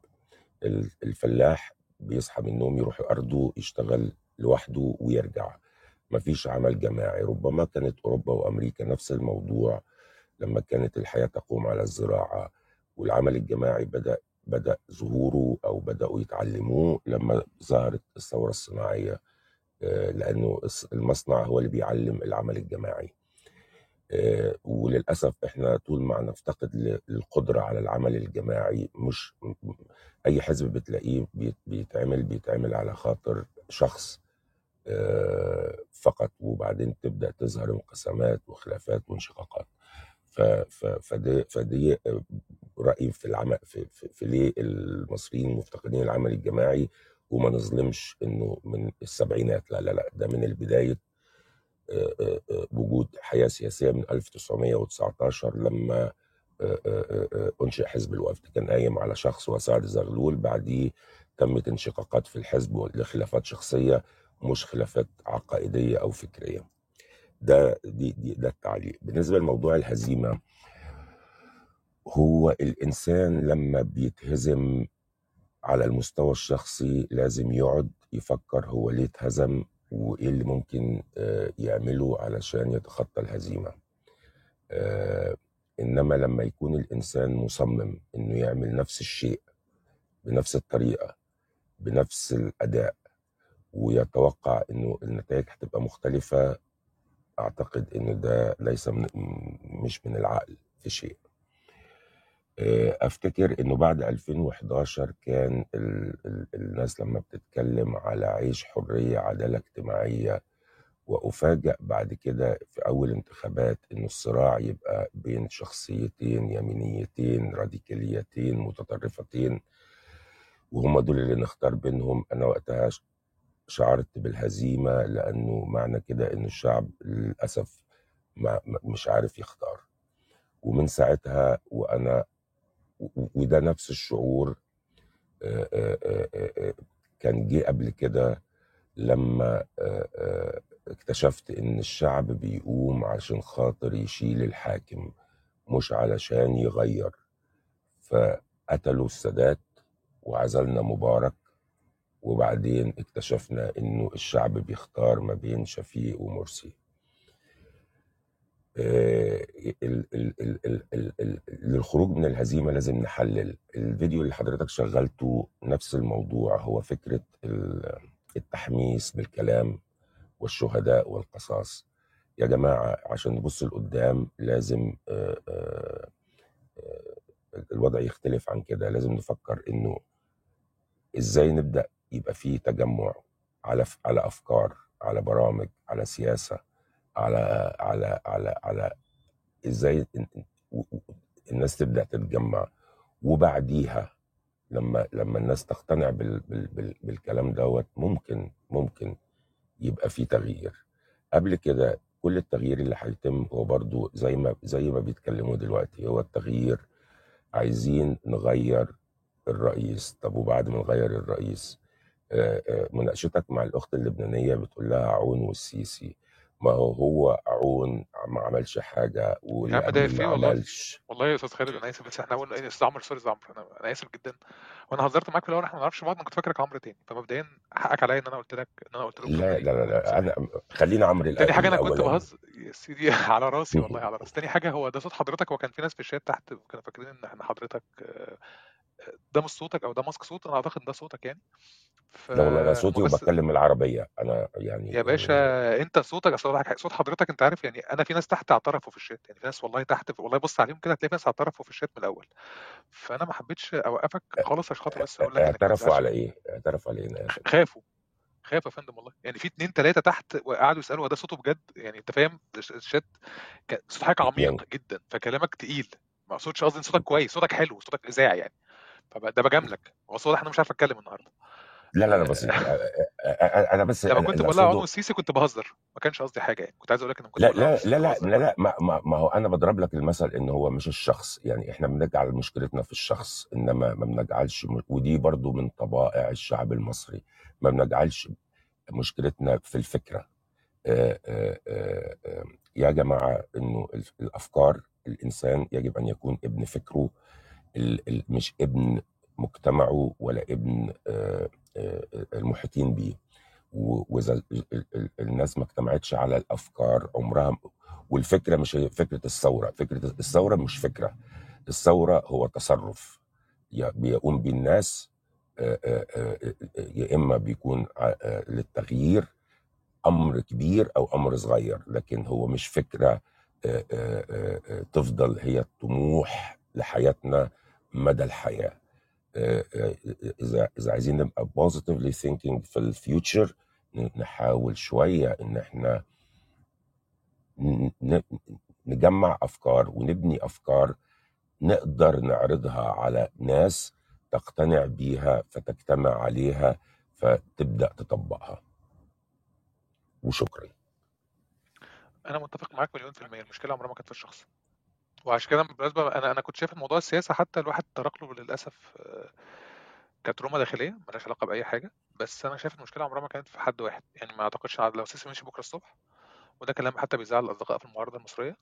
E: ال- الفلاح بيصحى من النوم يروح أرضه يشتغل لوحده ويرجع. مفيش عمل جماعي. ربما كانت أوروبا وأمريكا نفس الموضوع لما كانت الحياة تقوم على الزراعة والعمل الجماعي بدأ بدأ ظهوره أو بدأوا يتعلموه لما ظهرت الثورة الصناعية. آه، لأنه المصنع هو اللي بيعلم العمل الجماعي. وللأسف إحنا طول ما نفتقد للقدرة على العمل الجماعي مش أي حزب بتلاقيه بيت- بيتعمل بيتعمل على خاطر شخص آه، فقط وبعدين تبدأ تظهر انقسامات وخلافات وانشقاقات. فدي فدي آه، رأيي في العمل في, في, في ليه المصريين مفتقدين العمل الجماعي وما نظلمش إنه من السبعينات. لا لا لا ده من البداية آه، آه، آه، وجود حياة سياسية من 1919 لما آه، آه، آه، أنشئ حزب الوفد. كان قايم على شخص وسعد زغلول بعديه تمت انشقاقات في الحزب لخلافات شخصية مش خلافات عقائدية أو فكرية. ده دي, دي ده التعليق. بالنسبة لموضوع الهزيمة هو الإنسان لما بيتهزم على المستوى الشخصي لازم يقعد يفكر هو ليه اتهزم وإيه اللي ممكن آه، يعمله علشان يتخطى الهزيمة. آه، إنما لما يكون الإنسان مصمم إنه يعمل نفس الشيء بنفس الطريقة بنفس الأداء ويتوقع إنه النتائج هتبقى مختلفة أعتقد ان ده ليس من مش من العقل في شيء. أفتكر إنه بعد 2011 كان ال ال الناس لما بتتكلم على عيش حرية عدالة اجتماعية وافاجئ بعد كده في أول انتخابات إنه الصراع يبقى بين شخصيتين يمينيتين راديكاليتين متطرفتين وهم دول اللي نختار بينهم. أنا وقتها شعرت بالهزيمة لأنه معنى كده ان الشعب للأسف مش عارف يختار. ومن ساعتها وأنا وده نفس الشعور كان جه قبل كده لما اكتشفت إن الشعب بيقوم عشان خاطر يشيل الحاكم مش علشان يغير. فقتلوا السادات وعزلنا مبارك وبعدين اكتشفنا إنه الشعب بيختار ما بين شفيق ومرسي آه، ال- ال- ال- ال- ال- ال- للخروج من الهزيمة لازم نحلل. الفيديو اللي حضرتك شغلته نفس الموضوع هو فكرة ال- التحميس بالكلام والشهداء والقصاص. يا جماعة عشان نبص لقدام لازم آه، آه، آه، الوضع يختلف عن كده. لازم نفكر إنه إزاي نبدأ يبقى فيه تجمع على على أفكار على برامج على سياسة. على على على على إزاي ال- الناس تبدأ تتجمع وبعديها لما لما الناس تقتنع بال بال بال بالكلام دوت ممكن ممكن يبقى في تغيير. قبل كده كل التغيير اللي هيتم هو برضو زي ما زي ما بيتكلموا دلوقتي هو التغيير عايزين نغير الرئيس. طب وبعد ما نغير الرئيس آه، آه، مناقشتك مع الأخت اللبنانية بتقول لها عون والسيسي. ما هو هو عون ما عملش حاجة
B: يا
E: واللي
B: عم ده
E: قبليه
B: افيه
E: ما
B: والله.
E: عملش.
B: والله يا أستاذ خالد أنا آسف بس إحنا قلنا إيه أستاذ عمرو سوري إستاذ عمرو أنا أنا آسف جدا. وأنا هزرت معاك في الأول إحنا ما نعرفش بعض أنا كنت فاكرك عمرو تاني. فمبدئيا حقك عليا إن أنا قلت لك إن أنا قلت لكم
E: لا
B: ان
E: لا لا, لا
B: سامحني
E: أنا خلينا عمرو
B: تاني
E: الأ-
B: حاجة أنا كنت
E: الاولاني
B: بهزر يا سيدي [laughs] على راسي والله على راسي. تاني حاجة هو ده صوت حضرتك وكان في ناس في الشات تحت كانوا فاكرين إن إحنا حضرتك آه، آه، ده مش صوتك أو ده ماسك صوت أنا أعتقد ده صوتك يعني. ف
E: لا والله أنا صوتي
B: بس
E: وبتكلم العربية أنا
B: يا
E: يعني آه،
B: باشا أنت صوتك أصل صوت حضرتك أنت عارف يعني أنا في ناس تحت اعترفوا في الشات يعني في ناس والله تحت والله بص عليهم كده هتلاقي في ناس اعترفوا في الشات من الأول. فأنا ما حبيتش أوقفك خالص عشان خاطر بس أقول لك
E: اعترفوا على إيه؟ اعترفوا على إيه
B: خافوا خافوا يا فندم والله. يعني في اتنين تلاتة تحت وقعدوا يسألوا ده صوته بجد؟ يعني أنت فاهم؟ الش- الشات صوت حضرتك
E: يعني
B: عميق جدا فكلامك تقيل. ما أقصدش قصدي صوتك كويس صوتك حلو صوتك إذاعي يعني. فده بجاملك. هو واضح أنا مش عارف أتكلم النهارده.
E: لا لا لا أ- أ- أنا بس
B: لما كنت بقول لها
E: أقصده
B: السيسي كنت بهزر. ما كانش قصدي حاجة يعني كنت عايز أقول لك إن كنت
E: لا لا لا لا لا, لا ما, ما, ما هو أنا بضرب لك المثل إن هو مش الشخص يعني إحنا بنجعل مشكلتنا في الشخص انما ما بنجعلش ودي برضو من طبائع الشعب المصري ما بنجعلش مشكلتنا في الفكرة. آه، آه، آه، آه، يا جماعة إنه ال- الأفكار الإنسان يجب أن يكون ابن فكره مش ابن مجتمعه ولا ابن آه، آه، المحيطين بيه. وإذا ال- ال- ال- الناس ما اجتمعتش على الأفكار عمرها والفكرة مش هي فكرة الثورة. فكرة الثورة مش فكرة. الثورة هو تصرف. بيقوم بيه الناس آه، يا إما بيكون للتغيير أمر كبير أو أمر صغير لكن هو مش فكرة تفضل هي الطموح لحياتنا مدى الحياة. إذا إذا عايزين نبقى positively thinking في الفيوتشر نحاول شوية إن إحنا نجمع أفكار ونبني أفكار نقدر نعرضها على ناس تقتنع بيها فتجتمع عليها فتبدأ تطبقها. وشكرا.
B: أنا متفق معاك مليون في المية. المشكلة عمرها ما كانت في الشخص. وعشان كده بالمناسبة أنا أنا كنت شايف الموضوع السياسة حتى الواحد ترك له للأسف آه، كانت روما داخلية ملهاش علاقة بأي حاجة. بس أنا شايف المشكلة عمرها ما كانت في حد واحد. يعني ما أعتقدش على- لو سيسي مشي بكرة الصبح وده كلام حتى بيزعل الأصدقاء في المعارضة المصرية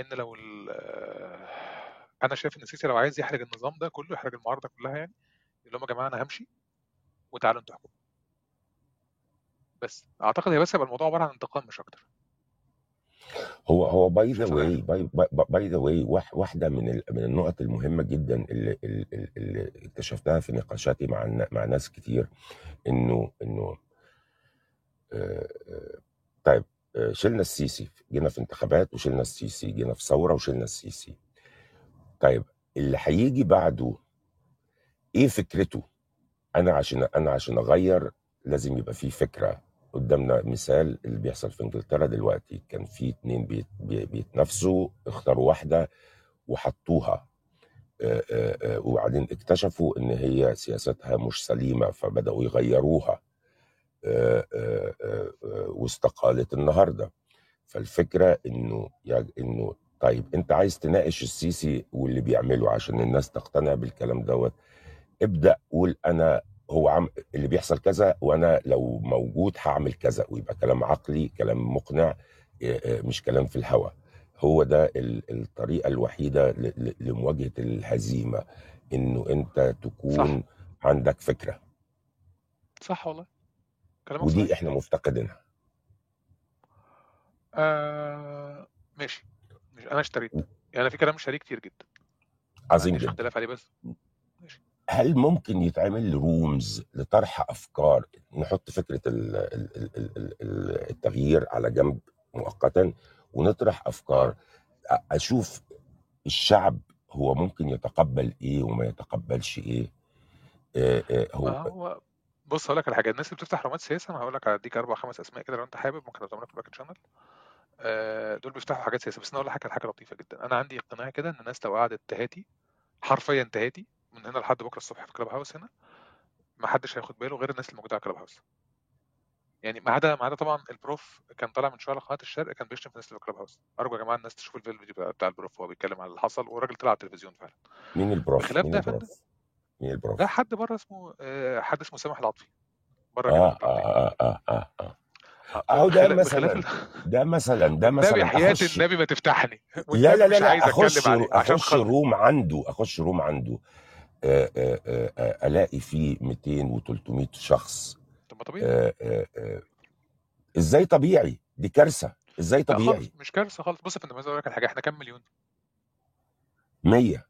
B: إن لو آه، أنا شايف إن السيسي لو عايز يحرج النظام ده كله يحرج المعارضة كلها يعني يقول لهم يا جماعة أنا همشي وتعالوا أنتوا احكموا بس أعتقد هي بس هيبقى الموضوع عبارة عن انتقام مش أكتر.
E: هو هو
B: by
E: the
B: way
E: by the way واحدة من من النقط المهمة جدا اللي, اللي, اكتشفتها في نقاشاتي مع مع ناس كتير إنه إنه آه، آه، طيب آه، شلنا السيسي جينا في انتخابات وشلنا السيسي جينا في ثورة وشلنا السيسي. طيب اللي هيجي بعده إيه فكرته؟ أنا عشان أنا عشان أغير لازم يبقى في فكرة قدامنا مثال اللي بيحصل في إنجلترا دلوقتي. كان في اتنين بيت بي- بيتنافسوا اختاروا واحدة وحطوها. وبعدين اكتشفوا إن هي سياستها مش سليمة فبدأوا يغيروها. واستقالت النهارده. فالفكرة إنه إنه طيب أنت عايز تناقش السيسي واللي بيعمله عشان الناس تقتنع بالكلام دوت. ابدأ قول أنا هو عم اللي بيحصل كذا وأنا لو موجود هعمل كذا ويبقى كلام عقلي كلام مقنع إيه، إيه، مش كلام في الهوا. هو ده ال- الطريقة الوحيدة لمواجهة الهزيمة إنه أنت
B: صح.
E: تكون عندك فكرة.
B: صح والله. كلامك
E: ودي
B: صحيح.
E: إحنا مفتقدينها.
B: آه ماشي. مش أنا اشتريت. يعني أنا في كلام شاريه كتير جدا.
E: عظيم جدا.
B: اختلاف عليه بس.
E: هل ممكن يتعمل رومز لطرح أفكار؟ نحط فكرة ال- ال- ال- ال- ال- التغيير على جنب مؤقتا ونطرح أفكار. أشوف الشعب هو ممكن يتقبل إيه وما يتقبلش
B: إيه.
E: هو
B: هو بص هقول لك على حاجة. الناس اللي بتفتح رومات سياسة أنا هقول لك هديك أربع خمس أسماء كده لو أنت حابب ممكن أبقى لك في back channel دول بيفتحوا حاجات سياسة. بس أنا أقول لك حاجة لطيفة جدا. أنا عندي اقتناع كده إن الناس لو قعدت تهاتي حرفيا تهاتي من هنا لحد بكرة الصبح في Clubhouse هنا ما حدش هياخد باله غير الناس اللي موجودة على Clubhouse يعني ما عدا ما عدا طبعا البروف كان طالع من شوية على قناة الشرق كان بيشتم في الناس اللي في كلاب هاوس أرجو يا جماعة الناس تشوف الفيديو بتاع البروف وهو بيتكلم على اللي حصل والراجل طلع على التلفزيون فعلا.
E: مين البروف؟
B: بخلاف
E: مين
B: ده يا فندم.
E: البروف مين
B: ده
E: البروف
B: حد بره اسمه آه، حد اسمه سامح العاطفي. بره آه
E: آه
B: البريطانيه
E: آه آه آه, آه. أهو ده مثلا. ده مثلا ده مثلا.
B: حياة
E: اخش
B: النبي ما تفتحني.
E: لا لا لا لا. أخش
B: أخش.
E: روم عنده أخش روم عنده. آه، آه، آه، آه، ألاقي فيه 200 و300 شخص.
B: طب طبيعي.
E: آه، آه، آه، إزاي طبيعي؟ دي كارثة. إزاي
B: لا خالص
E: طبيعي
B: مش كارثة خالص. بص يا فندم عايز أقول لك على حاجة. إحنا كام مليون؟
E: 100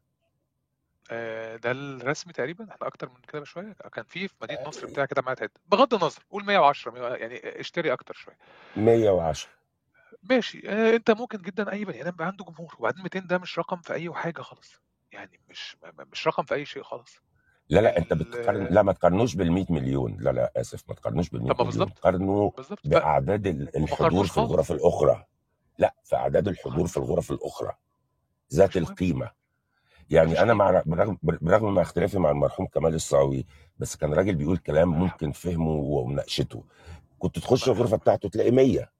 B: آه، ده الرسمي تقريبا. إحنا أكتر من كده بشوية. كان في في مدينة نصر بتاع كده معايا تعد بغض النظر قول 110 100 يعني اشتري أكتر شوية.
E: 110
B: ماشي. آه، أنت ممكن جدا أي بني آدم عنده جمهور وبعدين 200 ده مش رقم في أي حاجة خالص. يعني مش مش رقم في أي شيء خالص.
E: لا لا
B: أنت.
E: بتقارن لا ما تقارنوش بال 100 مليون. لا لا آسف ما تقارنوش بال 100
B: طب ما
E: مليون.
B: بالظبط.
E: قارنوا.
B: بأعداد
E: الحضور في الغرف الأخرى. لا في أعداد الحضور في الغرف الأخرى. ذات القيمة. يعني
B: أنا
E: مع برغم برغم مع اختلافي مع المرحوم كمال الصاوي بس كان راجل بيقول كلام ممكن فهمه ومناقشته. كنت تخش
B: الغرفة
E: بتاعته تلاقي 100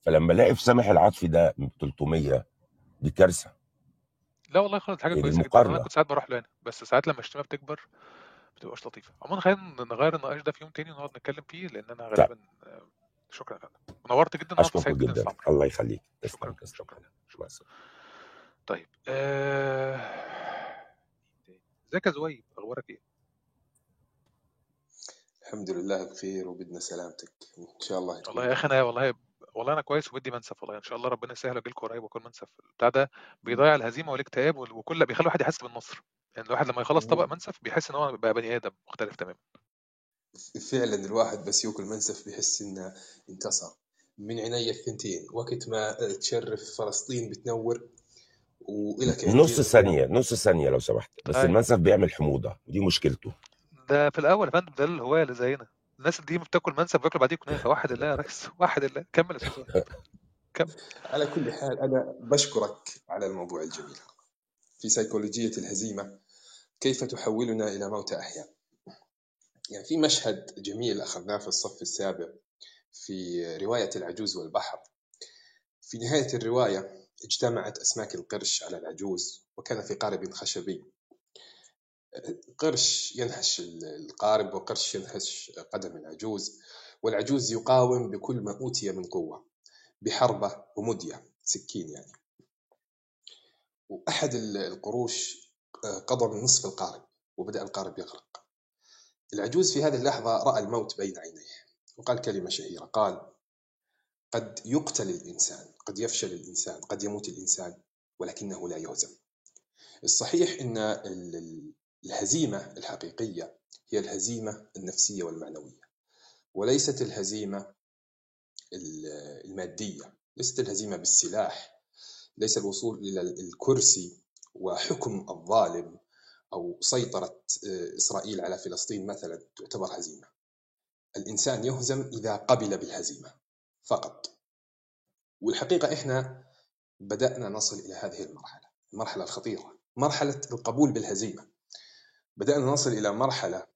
E: فلما ألاقي في سامح العاطفي ده 300 دي كارثة.
B: لا والله خالص حاجة
E: يعني
B: كويسة جدا.
E: أنا
B: كنت ساعات بروح له هنا بس ساعات لما الشتيمه بتكبر بتبقاش لطيفة. عموما خلينا نغير النقاش ده في يوم تاني ونقعد نتكلم فيه لأن أنا
E: طيب.
B: غالبا آه، شكرا يا فندم. ونورت جدا
E: اشكركم
B: سعيد جدا.
E: جدا الله يخليك.
B: شكرا
E: تسلم. تسلم
B: شكرا
E: مع
B: طيب آه... إزيك يا زويب؟ أخبارك إيه؟
D: الحمد لله بخير وبدنا سلامتك. إن شاء الله
B: والله
D: تكون
B: يا أخي أنا والله والله أنا كويس وبدي منسف والله إن شاء الله ربنا يسهل واجي لكم قريب وأكون منسف. بتاع ده بيضيع الهزيمة والاكتئاب وال- وكل بيخلي الواحد يحس بالنصر. يعني الواحد لما يخلص طبق منسف بيحس إن هو بقى بني آدم مختلف تماما.
D: فعلا الواحد بس يأكل منسف بيحس إنه انتصر. من عيني الثنتين وقت ما تشرف فلسطين بتنور والك
E: نص ثانية نص ثانية لو سمحت بس
B: أيوه.
E: المنسف بيعمل حموضة ودي مشكلته.
B: ده في الأول يا فندم ده الهواية اللي زينا. الناس دي بتاكل منسف بياكلوا بعديه كنافة. [laughs] واحد الله يا ريس. [laughs] واحد الله. كمل يا كمل.
D: على كل حال أنا بشكرك على الموضوع الجميل. في سيكولوجية الهزيمة كيف تحولنا إلى موتى أحياء؟ يعني في مشهد جميل أخذناه في الصف السابع في رواية العجوز والبحر. في نهاية الرواية اجتمعت أسماك القرش على العجوز وكان في قارب خشبي. قرش ينهش القارب وقرش ينهش قدم العجوز والعجوز يقاوم بكل ما أوتي من قوة بحربة ومدية سكين يعني. وأحد القروش قضى من نصف القارب وبدأ القارب يغرق. العجوز في هذه اللحظة رأى الموت بين عينيه وقال كلمة شهيرة قال قد يقتل الإنسان قد يفشل الإنسان قد يموت الإنسان ولكنه لا يهزم. الصحيح أن الهزيمة الحقيقية هي الهزيمة النفسية والمعنوية وليست الهزيمة ال- المادية ليست الهزيمة بالسلاح ليس الوصول إلى الكرسي وحكم الظالم أو سيطرة آه، إسرائيل على فلسطين مثلا تعتبر هزيمة. الإنسان يهزم إذا قبل بالهزيمة فقط. والحقيقة إحنا بدأنا نصل إلى هذه المرحلة المرحلة الخطيرة مرحلة القبول بالهزيمة. بدأنا نصل إلى مرحلة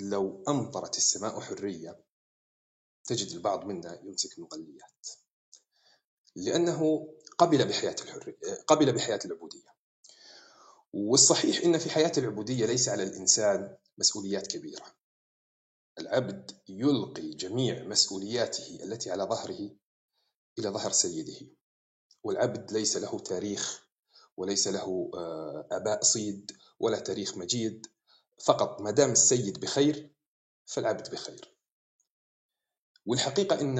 D: لو أمطرت السماء حرية تجد البعض منا يمسك المغليات لأنه قبل بحياة الحرية قبل بحياة العبودية. والصحيح إن في حياة العبودية ليس على الإنسان مسؤوليات كبيرة. العبد يلقي جميع مسؤولياته التي على ظهره إلى ظهر سيده. والعبد ليس له تاريخ وليس له آه، آباء صيد ولا تاريخ مجيد. فقط ما دام السيد بخير فالعبد بخير. والحقيقة أن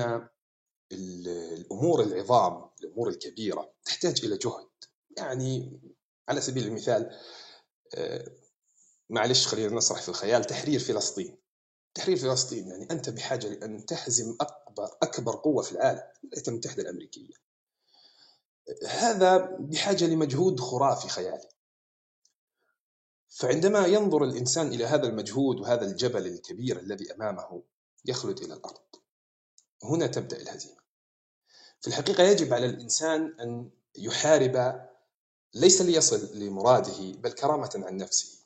D: ال- الأمور العظام الأمور الكبيرة تحتاج إلى جهد. يعني على سبيل المثال آه، معلش خلينا نسرح في الخيال تحرير فلسطين. تحرير فلسطين يعني أنت بحاجة لأن تهزم أكبر أكبر قوة في العالم الولايات المتحدة الأمريكية. هذا بحاجة لمجهود خرافي خيالي. فعندما ينظر الإنسان إلى هذا المجهود وهذا الجبل الكبير الذي أمامه يخلد إلى الأرض. هنا تبدأ الهزيمة. في الحقيقة يجب على الإنسان أن يحارب ليس ليصل لمراده بل كرامة عن نفسه.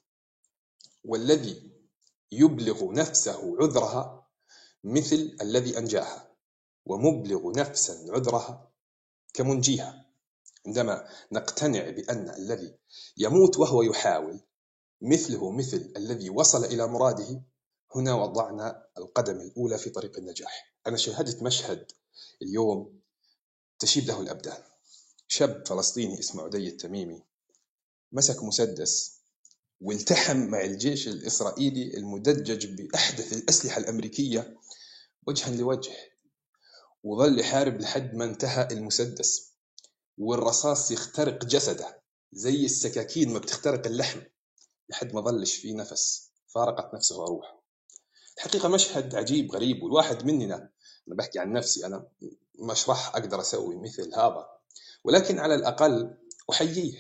D: والذي يبلغ نفسه عذرها مثل الذي أنجاها. ومبلغ نفسا عذرها كمنجيها. عندما نقتنع بأن الذي يموت وهو يحاول مثله مثل الذي وصل إلى مراده هنا وضعنا القدم الأولى في طريق النجاح. أنا شاهدت مشهد اليوم تشيب له الأبدان. شاب فلسطيني اسمه عدي التميمي مسك مسدس والتحم مع الجيش الإسرائيلي المدجج بأحدث الأسلحة الأمريكية وجها لوجه وظل يحارب لحد ما انتهى المسدس. والرصاص يخترق جسده زي السكاكين ما بتخترق اللحم. لحد ما ظلش فيه نفس فارقت نفسه وروحه الحقيقة مشهد عجيب غريب والواحد مننا أنا بحكي عن نفسي أنا مش راح أقدر أسوي مثل هذا. ولكن على الأقل أحييه.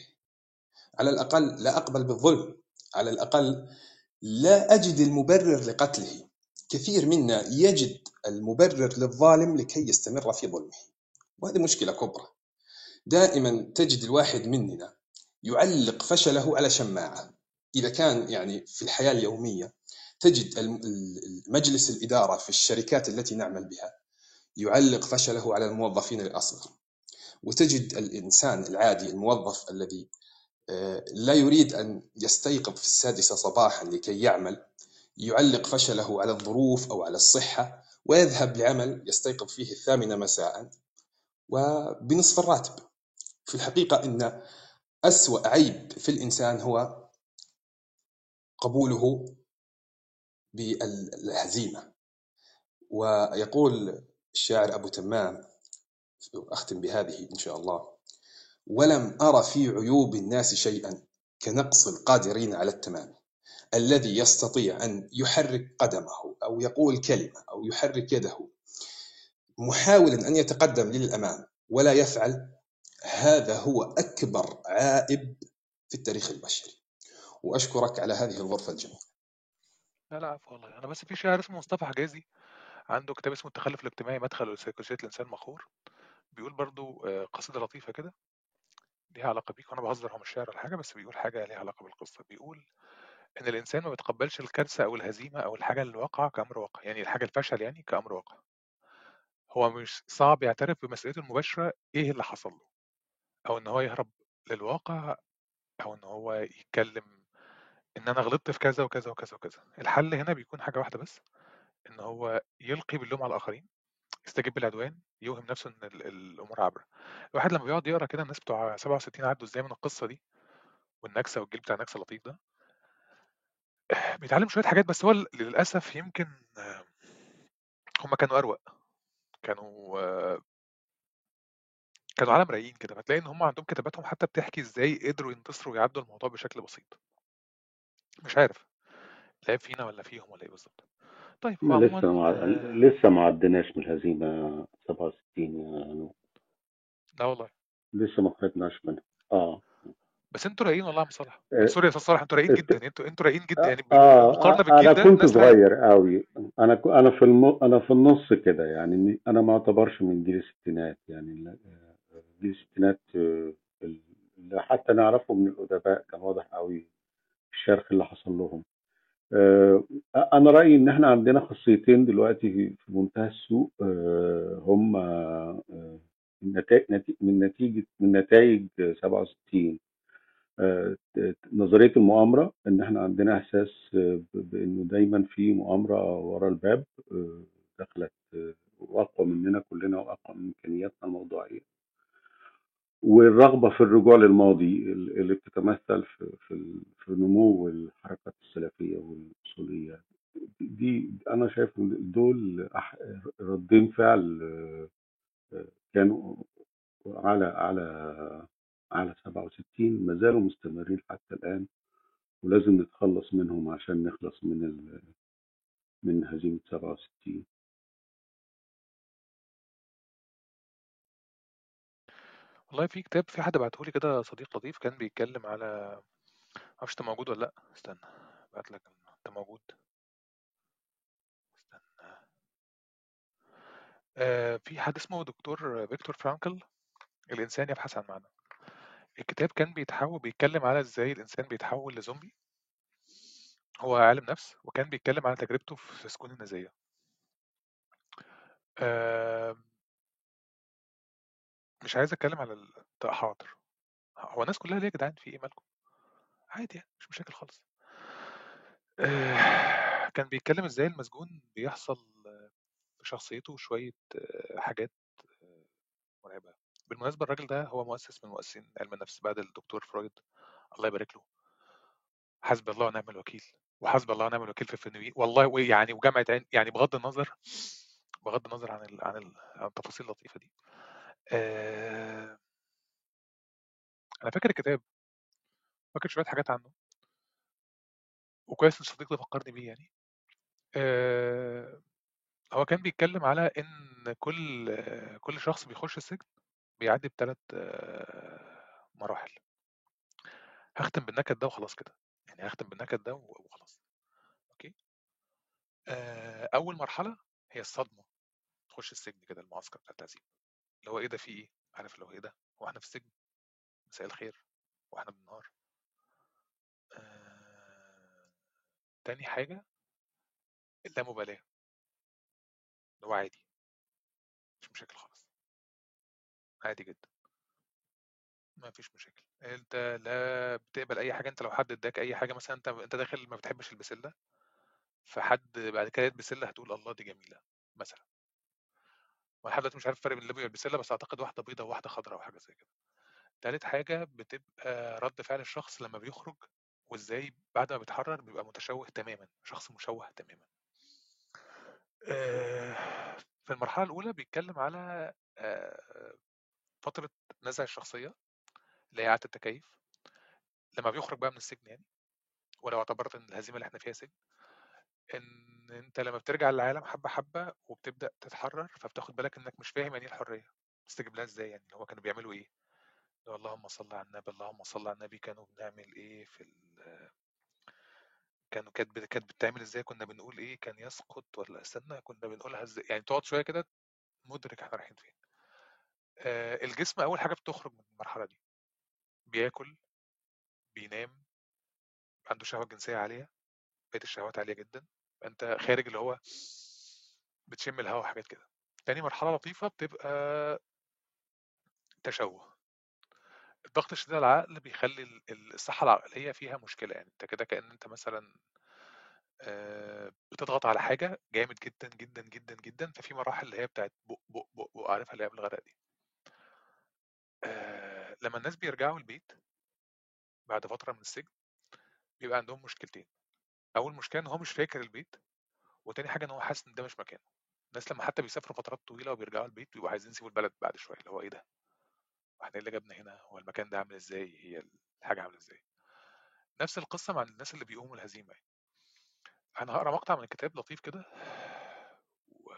D: على الأقل لا أقبل بالظلم. على الأقل لا أجد المبرر لقتله. كثير منا يجد المبرر للظالم لكي يستمر في ظلمه. وهذه مشكلة كبرى. دائما تجد الواحد مننا يعلق فشله على شماعة. إذا كان يعني في الحياة اليومية تجد مجلس الإدارة في الشركات التي نعمل بها يعلق فشله على الموظفين الأصغر وتجد الإنسان العادي الموظف الذي آه، لا يريد أن يستيقظ في السادسة صباحا لكي يعمل يعلق فشله على الظروف أو على الصحة ويذهب لعمل يستيقظ فيه الثامنة مساء وبنصف الراتب. في الحقيقة إن أسوأ عيب في الإنسان هو قبوله بالهزيمة. ويقول الشاعر أبو تمام أختم بهذه إن شاء الله ولم أر في عيوب الناس شيئا كنقص القادرين على التمام الذي يستطيع أن يحرك قدمه أو يقول كلمة أو يحرك يده محاولا أن يتقدم للأمام ولا يفعل هذا هو أكبر عائب في التاريخ البشري. وأشكرك على هذه الغرفة الجميلة.
B: لا لا عفوا والله. أنا بس في شاعر اسمه مصطفى حجازي عنده كتاب اسمه التخلف الاجتماعي مدخل لسيكولوجية الإنسان المقهور بيقول برضو آه، قصيدة لطيفة كده ليها علاقة بيك وأنا بهزر هو مش شاعر ولا حاجة بس بيقول حاجة ليها علاقة بالقصة. بيقول إن الإنسان ما بيتقبلش الكارثة أو الهزيمة أو الحاجة اللي واقعة كأمر واقع يعني الحاجة الفشل يعني كأمر واقع. هو مش صعب يعترف بمسؤوليته المباشرة إيه اللي حصل له أو إن هو يهرب للواقع أو إن هو يتكلم إن أنا غلطت في كذا وكذا وكذا وكذا. الحل هنا بيكون حاجة واحدة بس إن هو يلقي باللوم على الآخرين يستجيب بالعدوان يوهم نفسه إن ال- الأمور عابره الواحد لما بيقعد يقرأ كده الناس بتوع 67 عدوا إزاي من القصة دي والنكسة والجيل بتاع النكسة اللطيف ده بيتعلم شوية حاجات بس هو ل- للأسف يمكن آه، هم كانوا أروق. كانوا آه، كانوا عالم رايقين كده فتلاقي إن هم عندهم كتاباتهم حتى بتحكي إزاي قدروا ينتصروا ويعدوا الموضوع بشكل بسيط. مش عارف العيب فينا ولا فيهم ولا إيه بالظبط طيب
A: ما لسه
B: عموما
A: ما
B: آه،
A: لسه ما عدناش من الهزيمة 67 يعني
B: لا والله.
A: لسه ما خرجناش منها. آه.
B: بس أنتوا رايقين والله يا عم صلاح.
A: آه،
B: سوري يا أستاذ صلاح أنتوا رايقين جدا أنتوا أنتوا رايقين جدا يعني
A: آه
B: بالمقارنة
A: آه،
B: بالجيل
A: أنا
B: ده
A: كنت
B: ناس رايقه
A: صغير قوي أنا ك- أنا في الم... أنا في النص كده يعني أنا ما أعتبرش من جيل الستينات يعني آه، جيل الستينات آه، اللي حتى نعرفه من الأدباء كان واضح قوي الشرخ اللي حصل لهم. آه، أنا رأيي إن إحنا عندنا خاصيتين دلوقتي في منتهى السوء. آه، هم آه، من نتيجه من نتائج 67 آه، نظرية المؤامرة إن إحنا عندنا إحساس بإنه دايما في مؤامرة ورا الباب. دخلت وأقوى مننا كلنا وأقوى من إمكانياتنا الموضوعية. والرغبة في الرجوع للماضي اللي بتتمثل في في نمو الحركات السلفية والأصولية دي أنا شايف دول ردين فعل آه، كانوا على على على 67 ما زالوا مستمرين حتى الآن ولازم نتخلص منهم عشان نخلص من. من هزيمة 67
B: والله في كتاب في حد بعته لي كده صديق لطيف كان بيتكلم على معرفش انت موجود ولا لأ؟ استنى بعت لك انت موجود؟ استنى. آه في حد اسمه دكتور فيكتور فرانكل؟ الإنسان يبحث عن معنى. الكتاب كان بيتحول بيتكلم على إزاي الإنسان بيتحول لزومبي. هو عالم نفس وكان بيتكلم على تجربته في سجون النازية. آه مش عايز أتكلم على حاضر. هو الناس كلها ليه يا جدعان؟ في إيه مالكم؟ عادي يعني مش مشاكل خالص. آه كان بيتكلم إزاي المسجون بيحصل في شخصيته شوية آه، حاجات آه، مرعبة. بالمناسبة الراجل ده هو مؤسس من مؤسسين علم النفس بعد الدكتور فرويد. الله يبارك له. حسبي الله ونعم الوكيل. وحسبي الله ونعم الوكيل في الفنوي. والله يعني وجامعة عين يعني بغض النظر بغض النظر عن عن, عن التفاصيل اللطيفة دي. آه أنا فاكر الكتاب فاكر شوية حاجات عنه. وكويس إن صديقي فكرني بيه يعني. آه هو كان بيتكلم على إن كل آه كل شخص بيخش السجن بيعدي بثلاث مراحل. هختم بالنكد ده وخلاص كده. يعني هختم بالنكد ده وخلاص. أوكي؟ آه، أول مرحلة هي الصدمة. تخش السجن كده المعسكر بتاع التعذيب. اللي هو إيه ده في إيه؟ عارف اللي هو إيه ده؟ هو إحنا في السجن. مساء الخير. وإحنا بننهار آه... تاني حاجة اللامبالاة اللي هو عادي. مش مشاكل خالص. عادي جدا. ما فيش مشاكل. أنت لا بتقبل أي حاجة. أنت لو حد إداك أي حاجة مثلا أنت أنت داخل ما بتحبش البسلة. فحد بعد كده بسله هتقول الله دي جميلة مثلا. وأنا لحد دلوقتي مش عارف الفرق بين الليبيا والبسله بس أعتقد واحدة بيضة وواحدة خضراء أو حاجة زي كده. تالت حاجة بتبقى رد فعل الشخص لما بيخرج وإزاي بعد ما بيتحرر بيبقى متشوه تماما شخص مشوه تماما. آه، في المرحلة الأولى بيتكلم على آه، فترة نزع الشخصية اللي هي إعادة التكيف لما بيخرج بقى من السجن يعني ولو اعتبرت إن الهزيمة اللي إحنا فيها سجن. إن أنت لما بترجع للعالم حبة حبة وبتبدأ تتحرر فبتاخد بالك إنك مش فاهم يعني إيه الحرية. تستجيب لها إزاي يعني؟ هو كانوا بيعملوا هو اللهم صل على النبي اللهم صل على النبي كانوا بنعمل إيه في ال كانوا كانت كانت بتتعمل إزاي؟ كنا بنقول إيه؟ كان يسقط ولا استنى؟ كنا بنقولها إزاي؟ يعني تقعد شوية كده مدرك إحنا رايحين فين. آه الجسم أول حاجة بتخرج من المرحلة دي. بياكل بينام عنده شهوة جنسية عالية بقيه الشهوات عالية جدا. أنت خارج اللي هو بتشم الهواء وحاجات كده. تاني مرحلة لطيفة بتبقى تشوه. الضغط الشديد على العقل بيخلي ال- ال- الصحة العقلية فيها مشكلة. يعني أنت كده كأن أنت مثلا بتضغط على حاجة جامد جدا جدا جدا جدا ففي مراحل اللي هي بتاعت بق بق بق بق عارفها اللي هي قبل الغرق دي لما الناس بيرجعوا البيت بعد فترة من السجن بيبقى عندهم مشكلتين. أول مشكلة إن هو مش فاكر البيت وتاني حاجة إن هو حاسس إن ده مش مكانه الناس لما حتى بيسافروا فترات طويلة وبيرجعوا البيت بيبقوا عايزين يسيبوا البلد بعد شوية اللي هو إيه ده؟ وإحنا إيه اللي جابنا هنا؟ هو المكان ده عامل إزاي؟ هي الحاجة عاملة إزاي؟ نفس القصة مع الناس اللي بيقوموا الهزيمة يعني. أنا هاقرا مقطع من الكتاب لطيف كده و...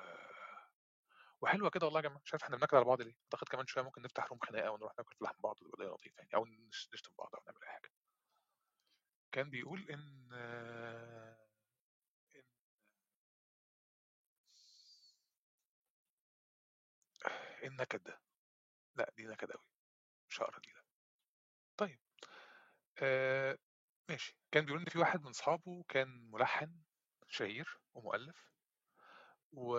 B: وحلوة كده والله يا جماعة مش عارف إحنا بننكد على بعض ليه أعتقد كمان شوية ممكن نفتح روم خناقة ونروح ناكل لحم بعض وتبقى لطيفة يعني أو نش- نشتم بعض أو نعمل أي حاجة كان بيقول إن آه، إن إيه النكد ده؟ لأ دي نكد أوي. مش هقرا دي لأ. طيب آه ماشي. كان بيقول إن في واحد من صحابه كان ملحن شهير ومؤلف و...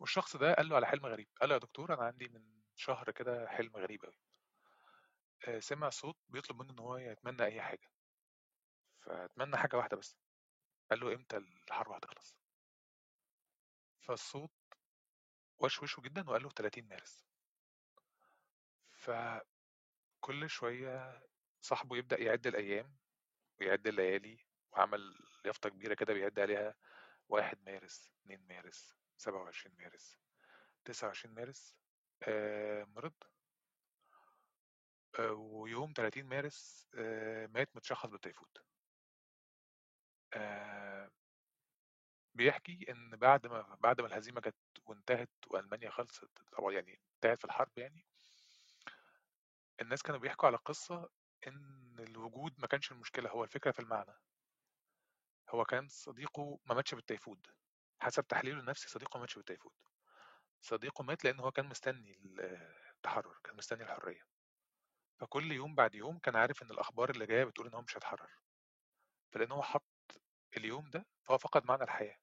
B: والشخص ده قال له على حلم غريب. قال له يا دكتور أنا عندي من شهر كده حلم غريب أوي. آه، سمع صوت بيطلب منه إن هو يتمنى أي حاجة. فأتمنى حاجة واحدة بس. قال له إمتى الحرب هتخلص؟ فالصوت وشوشه جدا وقال له 30 مارس. فكل شوية صاحبه يبدأ يعد الأيام ويعد الليالي وعمل يافطة كبيرة كده بيعد عليها واحد مارس اتنين مارس سبعة وعشرين مارس تسعة وعشرين مارس آه مرض. آه ويوم 30 مارس آه مات متشخص بالتيفود. آه بيحكي إن بعد ما بعد ما الهزيمة جت وانتهت وألمانيا خلصت طبعا يعني انتهت في الحرب يعني الناس كانوا بيحكوا على قصة إن الوجود ما كانش المشكلة هو الفكرة في المعنى. هو كان صديقه ما ماتش بالتيفود. حسب تحليله النفسي صديقه ما ماتش بالتيفود. صديقه مات لأن هو كان مستني التحرر كان مستني الحرية. فكل يوم بعد يوم كان عارف إن الأخبار اللي جاية بتقول إن هو مش هيتحرر. فلأن هو حط اليوم ده فهو فقد معنى الحياة.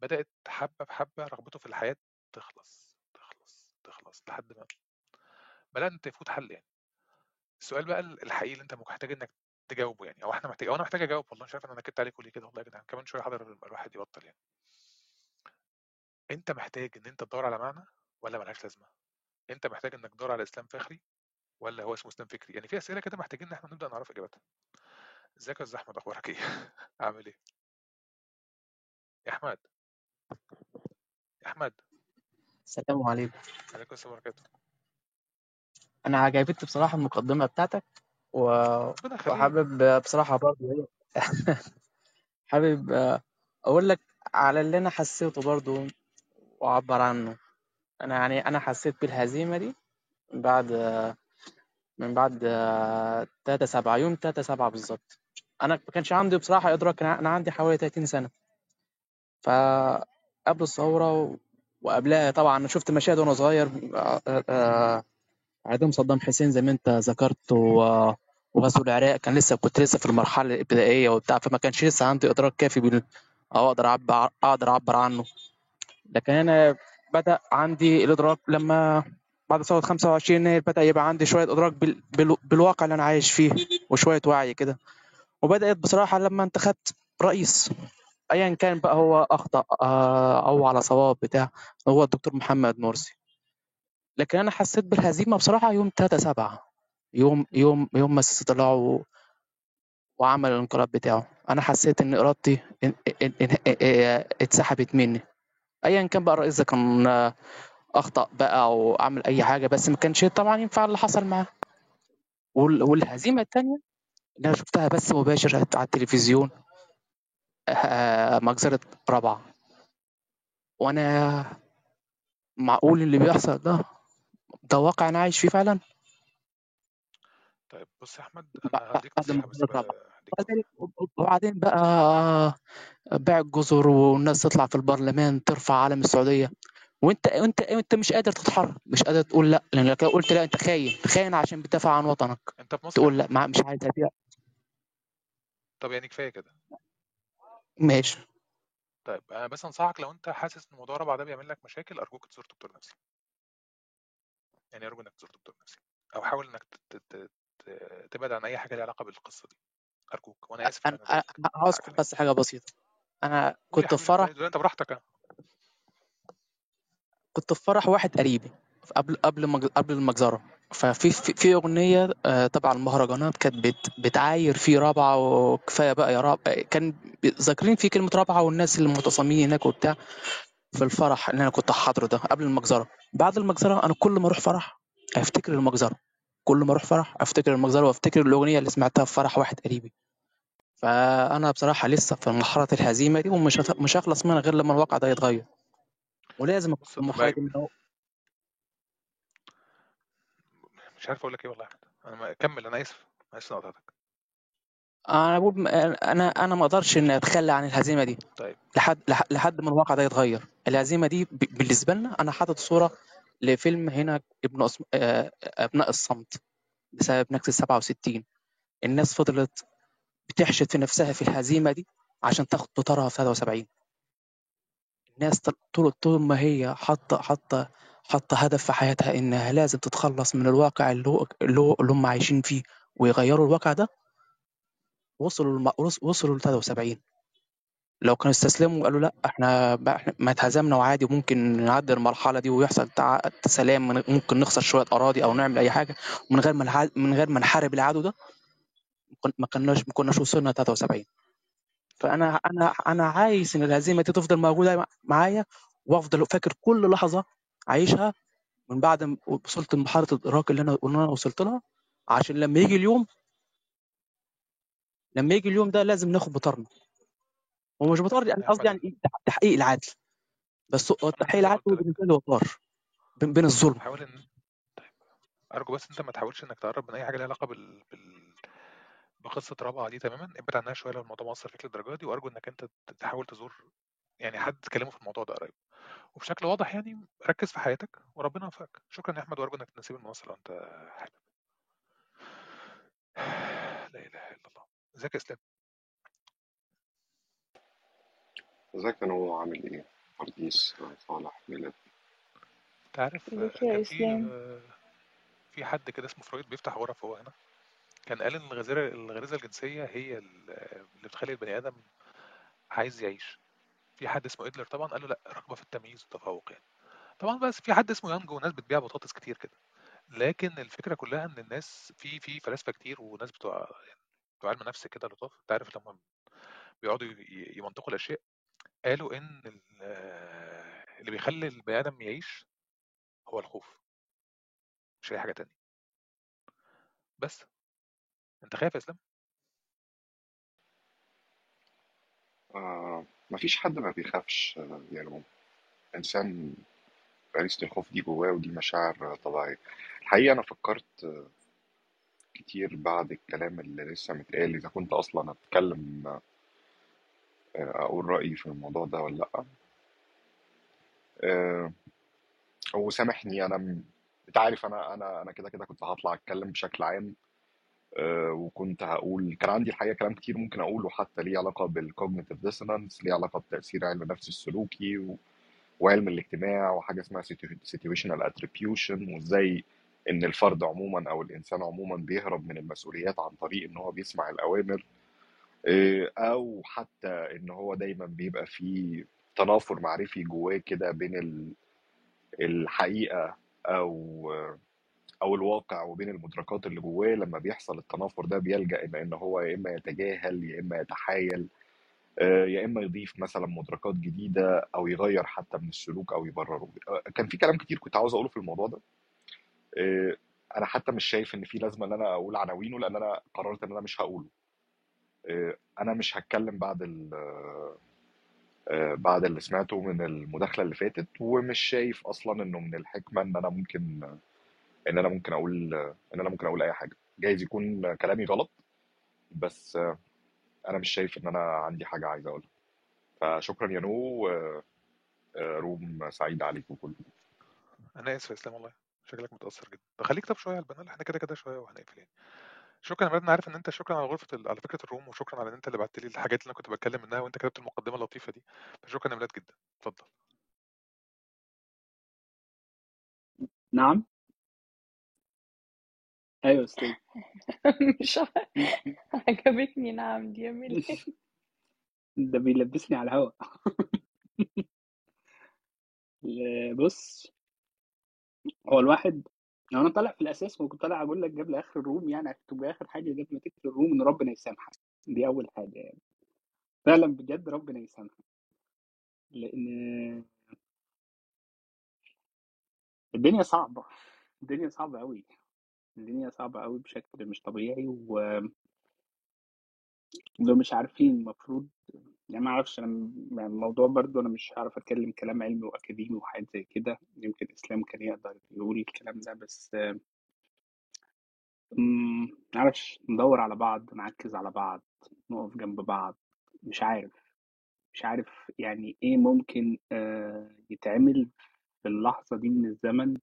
B: بدأت حبة بحبة رغبته في الحياة تخلص تخلص تخلص لحد ما بدأت انت يفوت حل يعني. السؤال بقى الحقيقي اللي أنت محتاج إنك تجاوبه يعني أو إحنا محتاج أو أنا محتاج أجاوب والله مش عارف أنا نكدت عليكم ليه كده والله يا جدعان كمان شوية حاضر الواحد يبطل يعني. أنت محتاج إن أنت تدور على معنى ولا ملهاش لازمة؟ أنت محتاج إنك تدور على إسلام فخري ولا هو اسمه اسلام فكري؟ يعني في أسئلة كده محتاجين إن إحنا نبدأ نعرف اجابتها إزيك يا أستاذ أحمد أخبارك إيه؟ [laughs] عامل إيه؟ يا أحمد. يا أحمد.
F: السلام عليكم.
B: عليكم السلام ورحمة الله
F: أنا عجبتني بصراحة المقدمة بتاعتك و... وحابب بصراحة برضه إيه، [laughs] حابب أقول لك على اللي أنا حسيته برضه وأعبر عنه. أنا يعني أنا حسيت بالهزيمة دي بعد من بعد 3 7 يوم 3 7 بالظبط. أنا ما كانش عندي بصراحة إدراك أنا عندي حوالي 30 سنة. فقبل الثورة. وقبلها طبعا شفت مشاهد وأنا صغير آه، آه، اعدام صدام حسين زي ما أنت ذكرت وغزو العراق. كان لسه كنت لسه في المرحلة الابتدائية وبتاع فما كانش لسه عندي إدراك كافي بال- أو أقدر أعبر أقدر أعبر عنه. لكن أنا بدأ عندي الإدراك لما بعد ثوره 25 يناير بدا يبقى عندي شوية ادراك بال... بال... بالواقع اللي أنا عايش فيه وشويه وعي كده وبدات بصراحه لما انتخبت رئيس ايا كان بقى هو اخطا آه، أو على صواب بتاع هو الدكتور محمد مرسي لكن أنا حسيت بالهزيمه بصراحه يوم 3 7 يوم يوم يوم ما السيسي طلع و- وعمل الانقلاب بتاعه أنا حسيت ان ارادتي اه- اتسحبت مني ايا كان بقى الرئيس ده كان آه، أخطأ بقى أو أي حاجة بس ما كانش طبعا ينفع اللي حصل معاه. وال- والهزيمة الثانية اللي أنا شفتها بس مباشر على التلفزيون آه، مجزرة رابعة. وأنا معقول اللي بيحصل ده؟ ده واقع أنا عايش فيه فعلا.
B: طيب بص يا أحمد أنا هديك نصيحة بس
F: وبعدين وبعدين بقى بيع الجزر والناس تطلع في البرلمان ترفع علم السعودية. وانت انت انت مش قادر تتحرك. مش قادر تقول لا. لانك لو قلت لا انت خاين. خاين عشان بتدافع عن وطنك.
B: انت في مصر؟
F: تقول لا ما- مش عايز أبيع.
B: طب يعني كفاية كده.
F: ماشي.
B: طيب أنا بس أنصحك لو انت حاسس إن موضوع رابعه ده بيعمل لك مشاكل أرجوك تزور دكتور نفسي. يعني أرجو إنك تزور دكتور نفسي. أو حاول إنك تبعد عن أي حاجة ليها علاقة بالقصة دي. أرجوك.
F: وأنا
B: آسف إن
F: أنا هذكر بس حاجة
B: بسيطة. أنا
F: كنت في فرح.
B: دلوقتي أنت براحتك.
F: كنت في فرح واحد قريبي قبل قبل. قبل المجزرة. ففي في, في أغنية آه، تبع المهرجانات كانت بت... بتعاير فيه رابعة وكفاية بقى يا راب كان ذاكرين فيه كلمة رابعة والناس اللي هناك وبتاع في الفرح اللي أنا كنت حاضره ده قبل المجزرة. بعد المجزرة أنا كل ما أروح فرح أفتكر المجزرة. كل ما أروح فرح أفتكر المجزرة وأفتكر الأغنية اللي سمعتها في فرح واحد قريبي. فأنا بصراحة لسه في مرحله الهزيمه دي ومش مش هخلص منها غير لما الواقع ده يتغير. ولازم
B: بص
F: اكون محايد ان هو
B: مش عارف أقول لك إيه والله. يا احمد أنا ما... كمل أنا آسف. أنا قطعتك.
F: أنا بقول أنا أنا ما أقدرش ان أتخلى عن الهزيمة دي.
B: طيب.
F: لحد لح- لحد ما الواقع ده يتغير. الهزيمة دي ب- بالنسبة لنا أنا حاطط صورة لفيلم هنا ابن. آه، أبناء الصمت بسبب نكسة 67 الناس فضلت بتحشد في نفسها في الهزيمة دي عشان تاخد بطارها في 73 الناس طول طول ما هي حاطه حاطه حاطة هدف في حياتها إنها لازم تتخلص من الواقع اللي هو اللي, هو اللي هم عايشين فيه ويغيروا الواقع ده وصلوا الم... وصلوا ل 73 لو كانوا استسلموا وقالوا لأ إحنا إحنا ما اتهزمنا وعادي ممكن نعدي المرحلة دي ويحصل تع... سلام ممكن نخسر شوية أراضي أو نعمل أي حاجة من غير ما. من غير ما نحارب العدو ده ما كناش ما كناش وصلنا 73 فأنا أنا أنا عايز إن الهزيمة دي تفضل موجودة مع- معايا وأفضل فاكر كل لحظة عايشها من بعد ما وصلت لمرحلة الإدراك اللي أنا اللي أنا وصلت لها عشان لما يجي اليوم لما يجي اليوم ده لازم ناخد بطارنا. ومش بطار يعني قصدي يعني إيه؟ تحقيق العدل. بس تحقيق العدل بالنسبة لي وطار بين الظلم.
B: حاول إن طيب أرجو بس أنت ما تحاولش إنك تقرب من أي حاجة ليها علاقة بال... بال... بقصة رابعة دي تماما ابعد عنها شوية لو الموضوع مؤثر فيك للدرجة دي وأرجو إنك أنت تحاول تزور يعني حد تكلمه في الموضوع ده قريب. وبشكل واضح يعني ركز في حياتك وربنا يوفقك. شكرا يا أحمد وأرجو إنك تنسيب المنصة لو أنت حابب. [sighs] لا إله إلا الله. إزيك يا إسلام؟
G: إزيك يا نو عامل إيه؟ برديس صالح ميلاد.
B: أنت عارف كان في في حد كده اسمه فرويد بيفتح غرف هو هنا؟ كان قال إن الغريزه الغريزة الجنسية هي ال- اللي بتخلي البني آدم عايز يعيش. في حد اسمه أدلر طبعا قال له لأ رغبة في التمييز والتفوق يعني. طبعا بس في حد اسمه يانج وناس بتبيع بطاطس كتير كده. لكن الفكرة كلها إن الناس في في فلاسفة كتير وناس بتوع يعني بتوع علم نفس كده لطاف أنت عارف لما بيقعدوا يمنطقوا الأشياء قالوا ال- اللي بيخلي البني آدم يعيش هو الخوف مش أي حاجة تانية. بس. أنت خايف يا إسلام؟
G: آه مفيش حد ما بيخافش آه، يعني إنسان غريزة الخوف دي جواه ودي مشاعر طبيعية. الحقيقة أنا فكرت كتير بعد الكلام اللي لسه متقال إذا كنت أصلا أتكلم آه، أقول رأيي في الموضوع ده ولا لأ. آه، وسامحني أنا م- أنت عارف أنا أنا أنا كده كده كنت هطلع أتكلم بشكل عام. وكنت هقول كان عندي الحقيقة كلام كتير ممكن أقوله حتى ليه علاقة بال cognitive dissonance ليه علاقة بتأثير علم النفس السلوكي و... وعلم الاجتماع وحاجة اسمها situational attribution وإزاي إن الفرد عموما أو الإنسان عموما بيهرب من المسؤوليات عن طريق إن هو بيسمع الأوامر آه، أو حتى إن هو دايما بيبقى في تنافر معرفي جواه كده بين ال- الحقيقة أو أو الواقع وبين المدركات اللي جواه لما بيحصل التنافر ده بيلجأ إلى إن هو يا إما يتجاهل يا إما يتحايل آه، يا إما يضيف مثلا مدركات جديدة أو يغير حتى من السلوك أو يبرره. آه، كان في كلام كتير كنت عاوز أقوله في الموضوع ده. آه، أنا حتى مش شايف إن في لازمة إن أنا أقول عناوينه لأن أنا قررت إن أنا مش هقوله. أنا مش هتكلم بعد ال بعد اللي سمعته من المداخلة اللي فاتت ومش شايف أصلا إنه من الحكمة إن أنا ممكن إن أنا ممكن أقول إن أنا ممكن أقول أي حاجة. جايز يكون كلامي غلط بس أنا مش شايف إن أنا عندي حاجة عايز أقولها. فشكرا يا نو آه، روم سعيد عليكم كلكم
B: أنا آسف يا إسلام والله. شكلك متأثر جدا. طب خليك طب شوية على البنال إحنا كده كده شوية وهنقفل يعني. شكرا يا مراد أنا عارف إن أنت شكرا على غرفة ال... على فكرة الروم وشكرا على إن أنت اللي بعت لي الحاجات اللي أنا كنت بتكلم منها وأنت كتبت المقدمة اللطيفة دي. فشكرا يا مراد جدا. اتفضل.
H: نعم. أيوه أستاذ. [laughs]
I: مش عجبتني. نعم دي يا ميلاد [laughs]
H: ده بيلبسني على الهوا. [laughs] بص هو الواحد لو أنا طالع في الأساس ممكن طالع أقول لك قبل آخر الروم يعني اكتب آخر حاجة قبل ما تقفل الروم إن ربنا يسامحك. دي أول حاجة يعني. فعلا بجد ربنا يسامحك. لأن الدنيا صعبة. الدنيا صعبة قوي الدنيا صعبة قوي بشكل مش طبيعي و ولو مش عارفين المفروض يعني ما أعرفش أنا يعني الموضوع برضو أنا مش هعرف أتكلم كلام علمي وأكاديمي وحاجات زي كده يمكن إسلام كان يقدر يقول الكلام ده بس ما أعرفش ندور على بعض نركز على بعض نقف جنب بعض مش عارف مش عارف يعني إيه ممكن آه، يتعمل في اللحظة دي من الزمن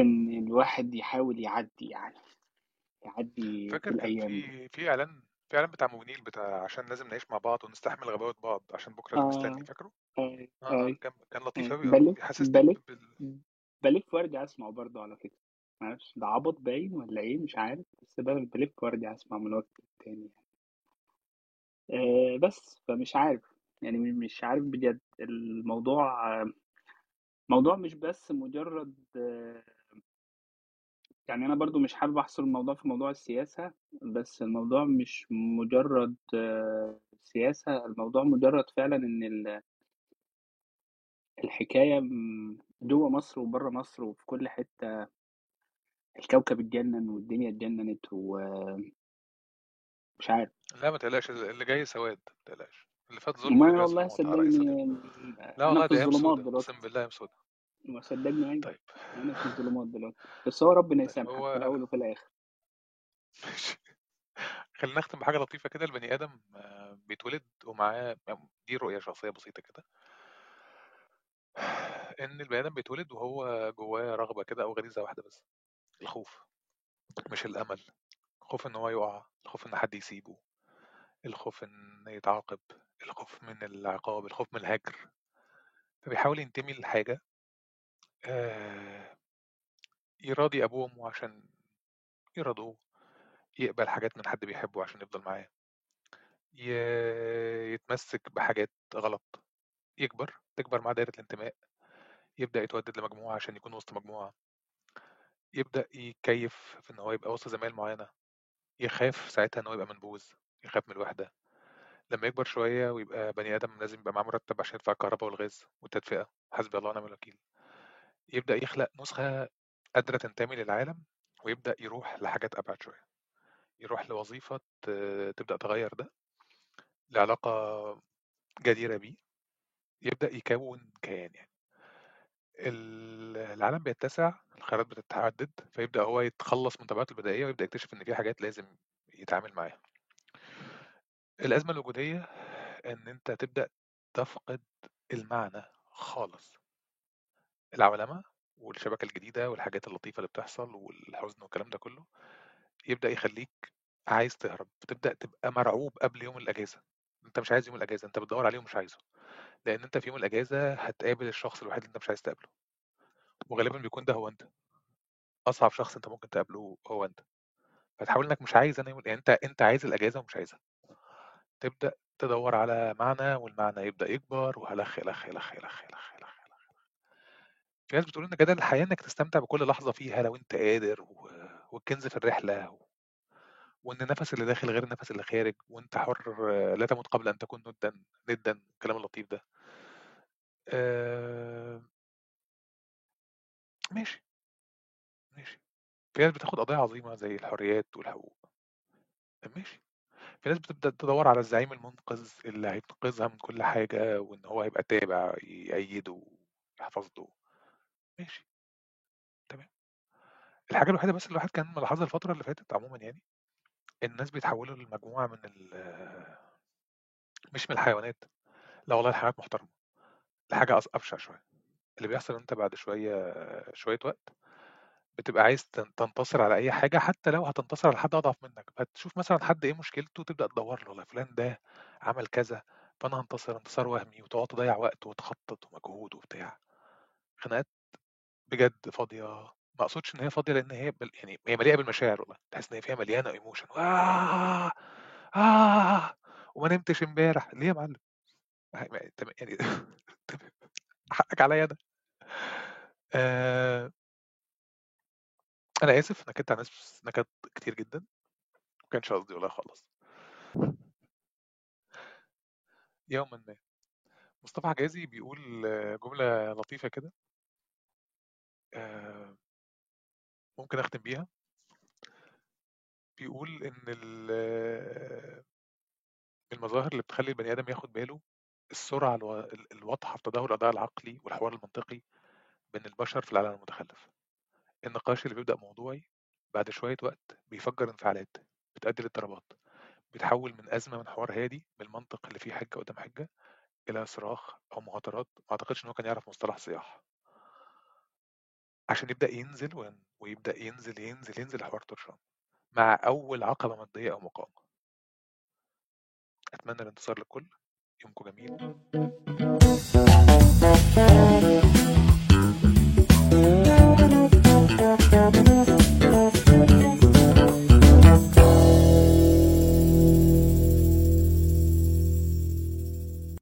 H: إن الواحد يحاول يعدي يعني يعدي
B: فاكر كان
H: دي
B: في في إعلان في إعلان بتاع موبينيل بتاع عشان لازم نعيش مع بعض ونستحمل غباوة بعض عشان بكرة اللي مستني
H: آه
B: فاكره؟
H: آه،
B: آه
H: آه،
B: كان كان لطيف
H: آه،
B: قوي آه
H: بلف
B: بيحسسني
H: بلف
B: بال...
H: بلف وارجع اسمعه برضه على فكرة معرفش ده عبط باين ولا إيه؟ مش عارف بس بل- بلف وارجع اسمع من وقت للتاني آه بس فمش عارف يعني م- مش عارف بجد الموضوع آه، موضوع مش بس مجرد آه، يعني أنا برضو مش حابب أحصر الموضوع في موضوع السياسة بس الموضوع مش مجرد آه، سياسة الموضوع مجرد فعلا إن ال- الحكاية م- جوه مصر وبره مصر وفي كل حتة الكوكب اتجنن والدنيا اتجننت ومش عارف.
B: لا ما تقلقش اللي جاي سواد ما تقلقش. اللي فات ظلم
H: وما
B: واللي جاي
H: والله
B: على
H: صدقني
B: لا
H: أنا
B: والله
H: في
B: ده أيام
H: الظلمات
B: سودة
H: دلوقتي.
B: اقسم بالله أيام سودة
H: وصدقني أيوه.
B: طيب.
H: أنا في الظلمات دلوقتي. بس هو ربنا
B: طيب
H: يسامحك في
B: هو
H: الأول وفي الآخر.
B: ماشي. [laughs] خلينا نختم بحاجة لطيفة كده. البني آدم آه، بيتولد ومعاه دي رؤية شخصية بسيطة كده. [sighs] إن البني آدم بيتولد وهو جواه رغبة كده أو غريزة واحدة بس. الخوف. مش الأمل. الخوف إن هو يقع. الخوف إن حد يسيبه. الخوف إن يتعاقب. الخوف من العقاب. الخوف من الهجر. فبيحاول ينتمي لحاجة آه، يراضي أبوه وأمه عشان يرضوه يقبل حاجات من حد بيحبه عشان يفضل معاه. يتمسك بحاجات غلط يكبر تكبر معاه دايرة الانتماء يبدأ يتودد لمجموعة عشان يكون وسط مجموعة. يبدأ يتكيف في إن هو يبقى وسط زمايل معينة. يخاف ساعتها إن هو يبقى منبوذ يخاف من الوحدة. لما يكبر شوية ويبقى بني آدم لازم يبقى معاه مرتب عشان يدفع الكهرباء والغاز والتدفئة حسبي الله ونعم الوكيل. يبدأ يخلق نسخة قادرة تنتمي للعالم ويبدأ يروح لحاجات أبعد شوية. يروح لوظيفة تبدأ تغير ده لعلاقة جديرة بيه يبدأ يكون كيان يعني. ال- العالم بيتسع الخيارات بتتعدد فيبدأ هو يتخلص من طبيعته البدائية ويبدأ يكتشف إن في حاجات لازم يتعامل معاها. الأزمة الوجودية إن أنت تبدأ تفقد المعنى خالص. العولمة والشبكة الجديدة والحاجات اللطيفة اللي بتحصل والحزن والكلام ده كله يبدأ يخليك عايز تهرب بتبدأ تبقى مرعوب قبل يوم الأجازة. أنت مش عايز يوم الأجازة أنت بتدور عليه ومش عايزه لأن أنت في يوم الأجازة هتقابل الشخص الوحيد اللي أنت مش عايز تقابله وغالبا بيكون ده هو أنت. أصعب شخص أنت ممكن تقابله هو أنت. فتحاول إنك مش عايز أنا يوم يعني أنت أنت عايز الأجازة ومش عايزها. تبدأ تدور على معنى والمعنى يبدأ يكبر وهلخ يلخ يلخ يلخ يلخ. في ناس بتقول إن جدل الحياة إنك تستمتع بكل لحظة فيها لو أنت قادر و... والكنز في الرحلة و... وإن النفس اللي داخل غير النفس اللي خارج وأنت حر لا تموت قبل أن تكون ندا ندا الكلام اللطيف ده. آه... ماشي. ماشي. في ناس بتاخد قضايا عظيمة زي الحريات والحقوق. ماشي. في ناس بتبدأ تدور على الزعيم المنقذ اللي هينقذها من كل حاجة وإن هو هيبقى تابع يأيده يحفظ له ماشي تمام. الحاجة الوحيدة بس اللي الواحد كان ملاحظها الفترة اللي فاتت عموما يعني الناس بيتحولوا لمجموعة من ال مش من الحيوانات لا والله الحيوانات محترمة لحاجة أبشع شوية. اللي بيحصل إن أنت بعد شوية شوية وقت بتبقى عايز تن- تنتصر على أي حاجة حتى لو هتنتصر على حد أضعف منك. فتشوف مثلا حد إيه مشكلته تبدأ تدور له والله فلان ده عمل كذا فأنا هنتصر انتصار وهمي وتقعد تضيع وقت وتخطط ومجهود وبتاع. خناقات بجد فاضية. ما أقصدش إن هي فاضية لأن هي بل يعني هي مليئة بالمشاعر والله. تحس إن هي فيها مليانة ايموشن آه آه وما نمتش إمبارح. ليه يا معلم؟ يعني [laughs] حقك عليا أنا. آه. أنا آسف نكدت على ناس نكد كتير جدا. ما كانش قصدي والله خالص. يوما ما. مصطفى حجازي بيقول جملة لطيفة كده. آه ممكن أختم بيها. بيقول ال- المظاهر اللي بتخلي البني آدم ياخد باله السرعة الوا- ال- الواضحة في تدهور الاداء العقلي والحوار المنطقي بين البشر في العالم المتخلف. النقاش اللي بيبدأ موضوعي بعد شوية وقت بيفجر انفعالات بتؤدي لاضطرابات بيتحول من أزمة من حوار هادي بالمنطق اللي فيه حجة قدام حجة إلى صراخ أو مهاترات ما أعتقدش إن هو كان يعرف مصطلح صياح. عشان يبدأ ينزل ويبدأ ينزل ينزل ينزل الحوار طرشان مع أول عقبة مادية أو مقاومة. أتمنى الانتصار للكل يومكم جميل.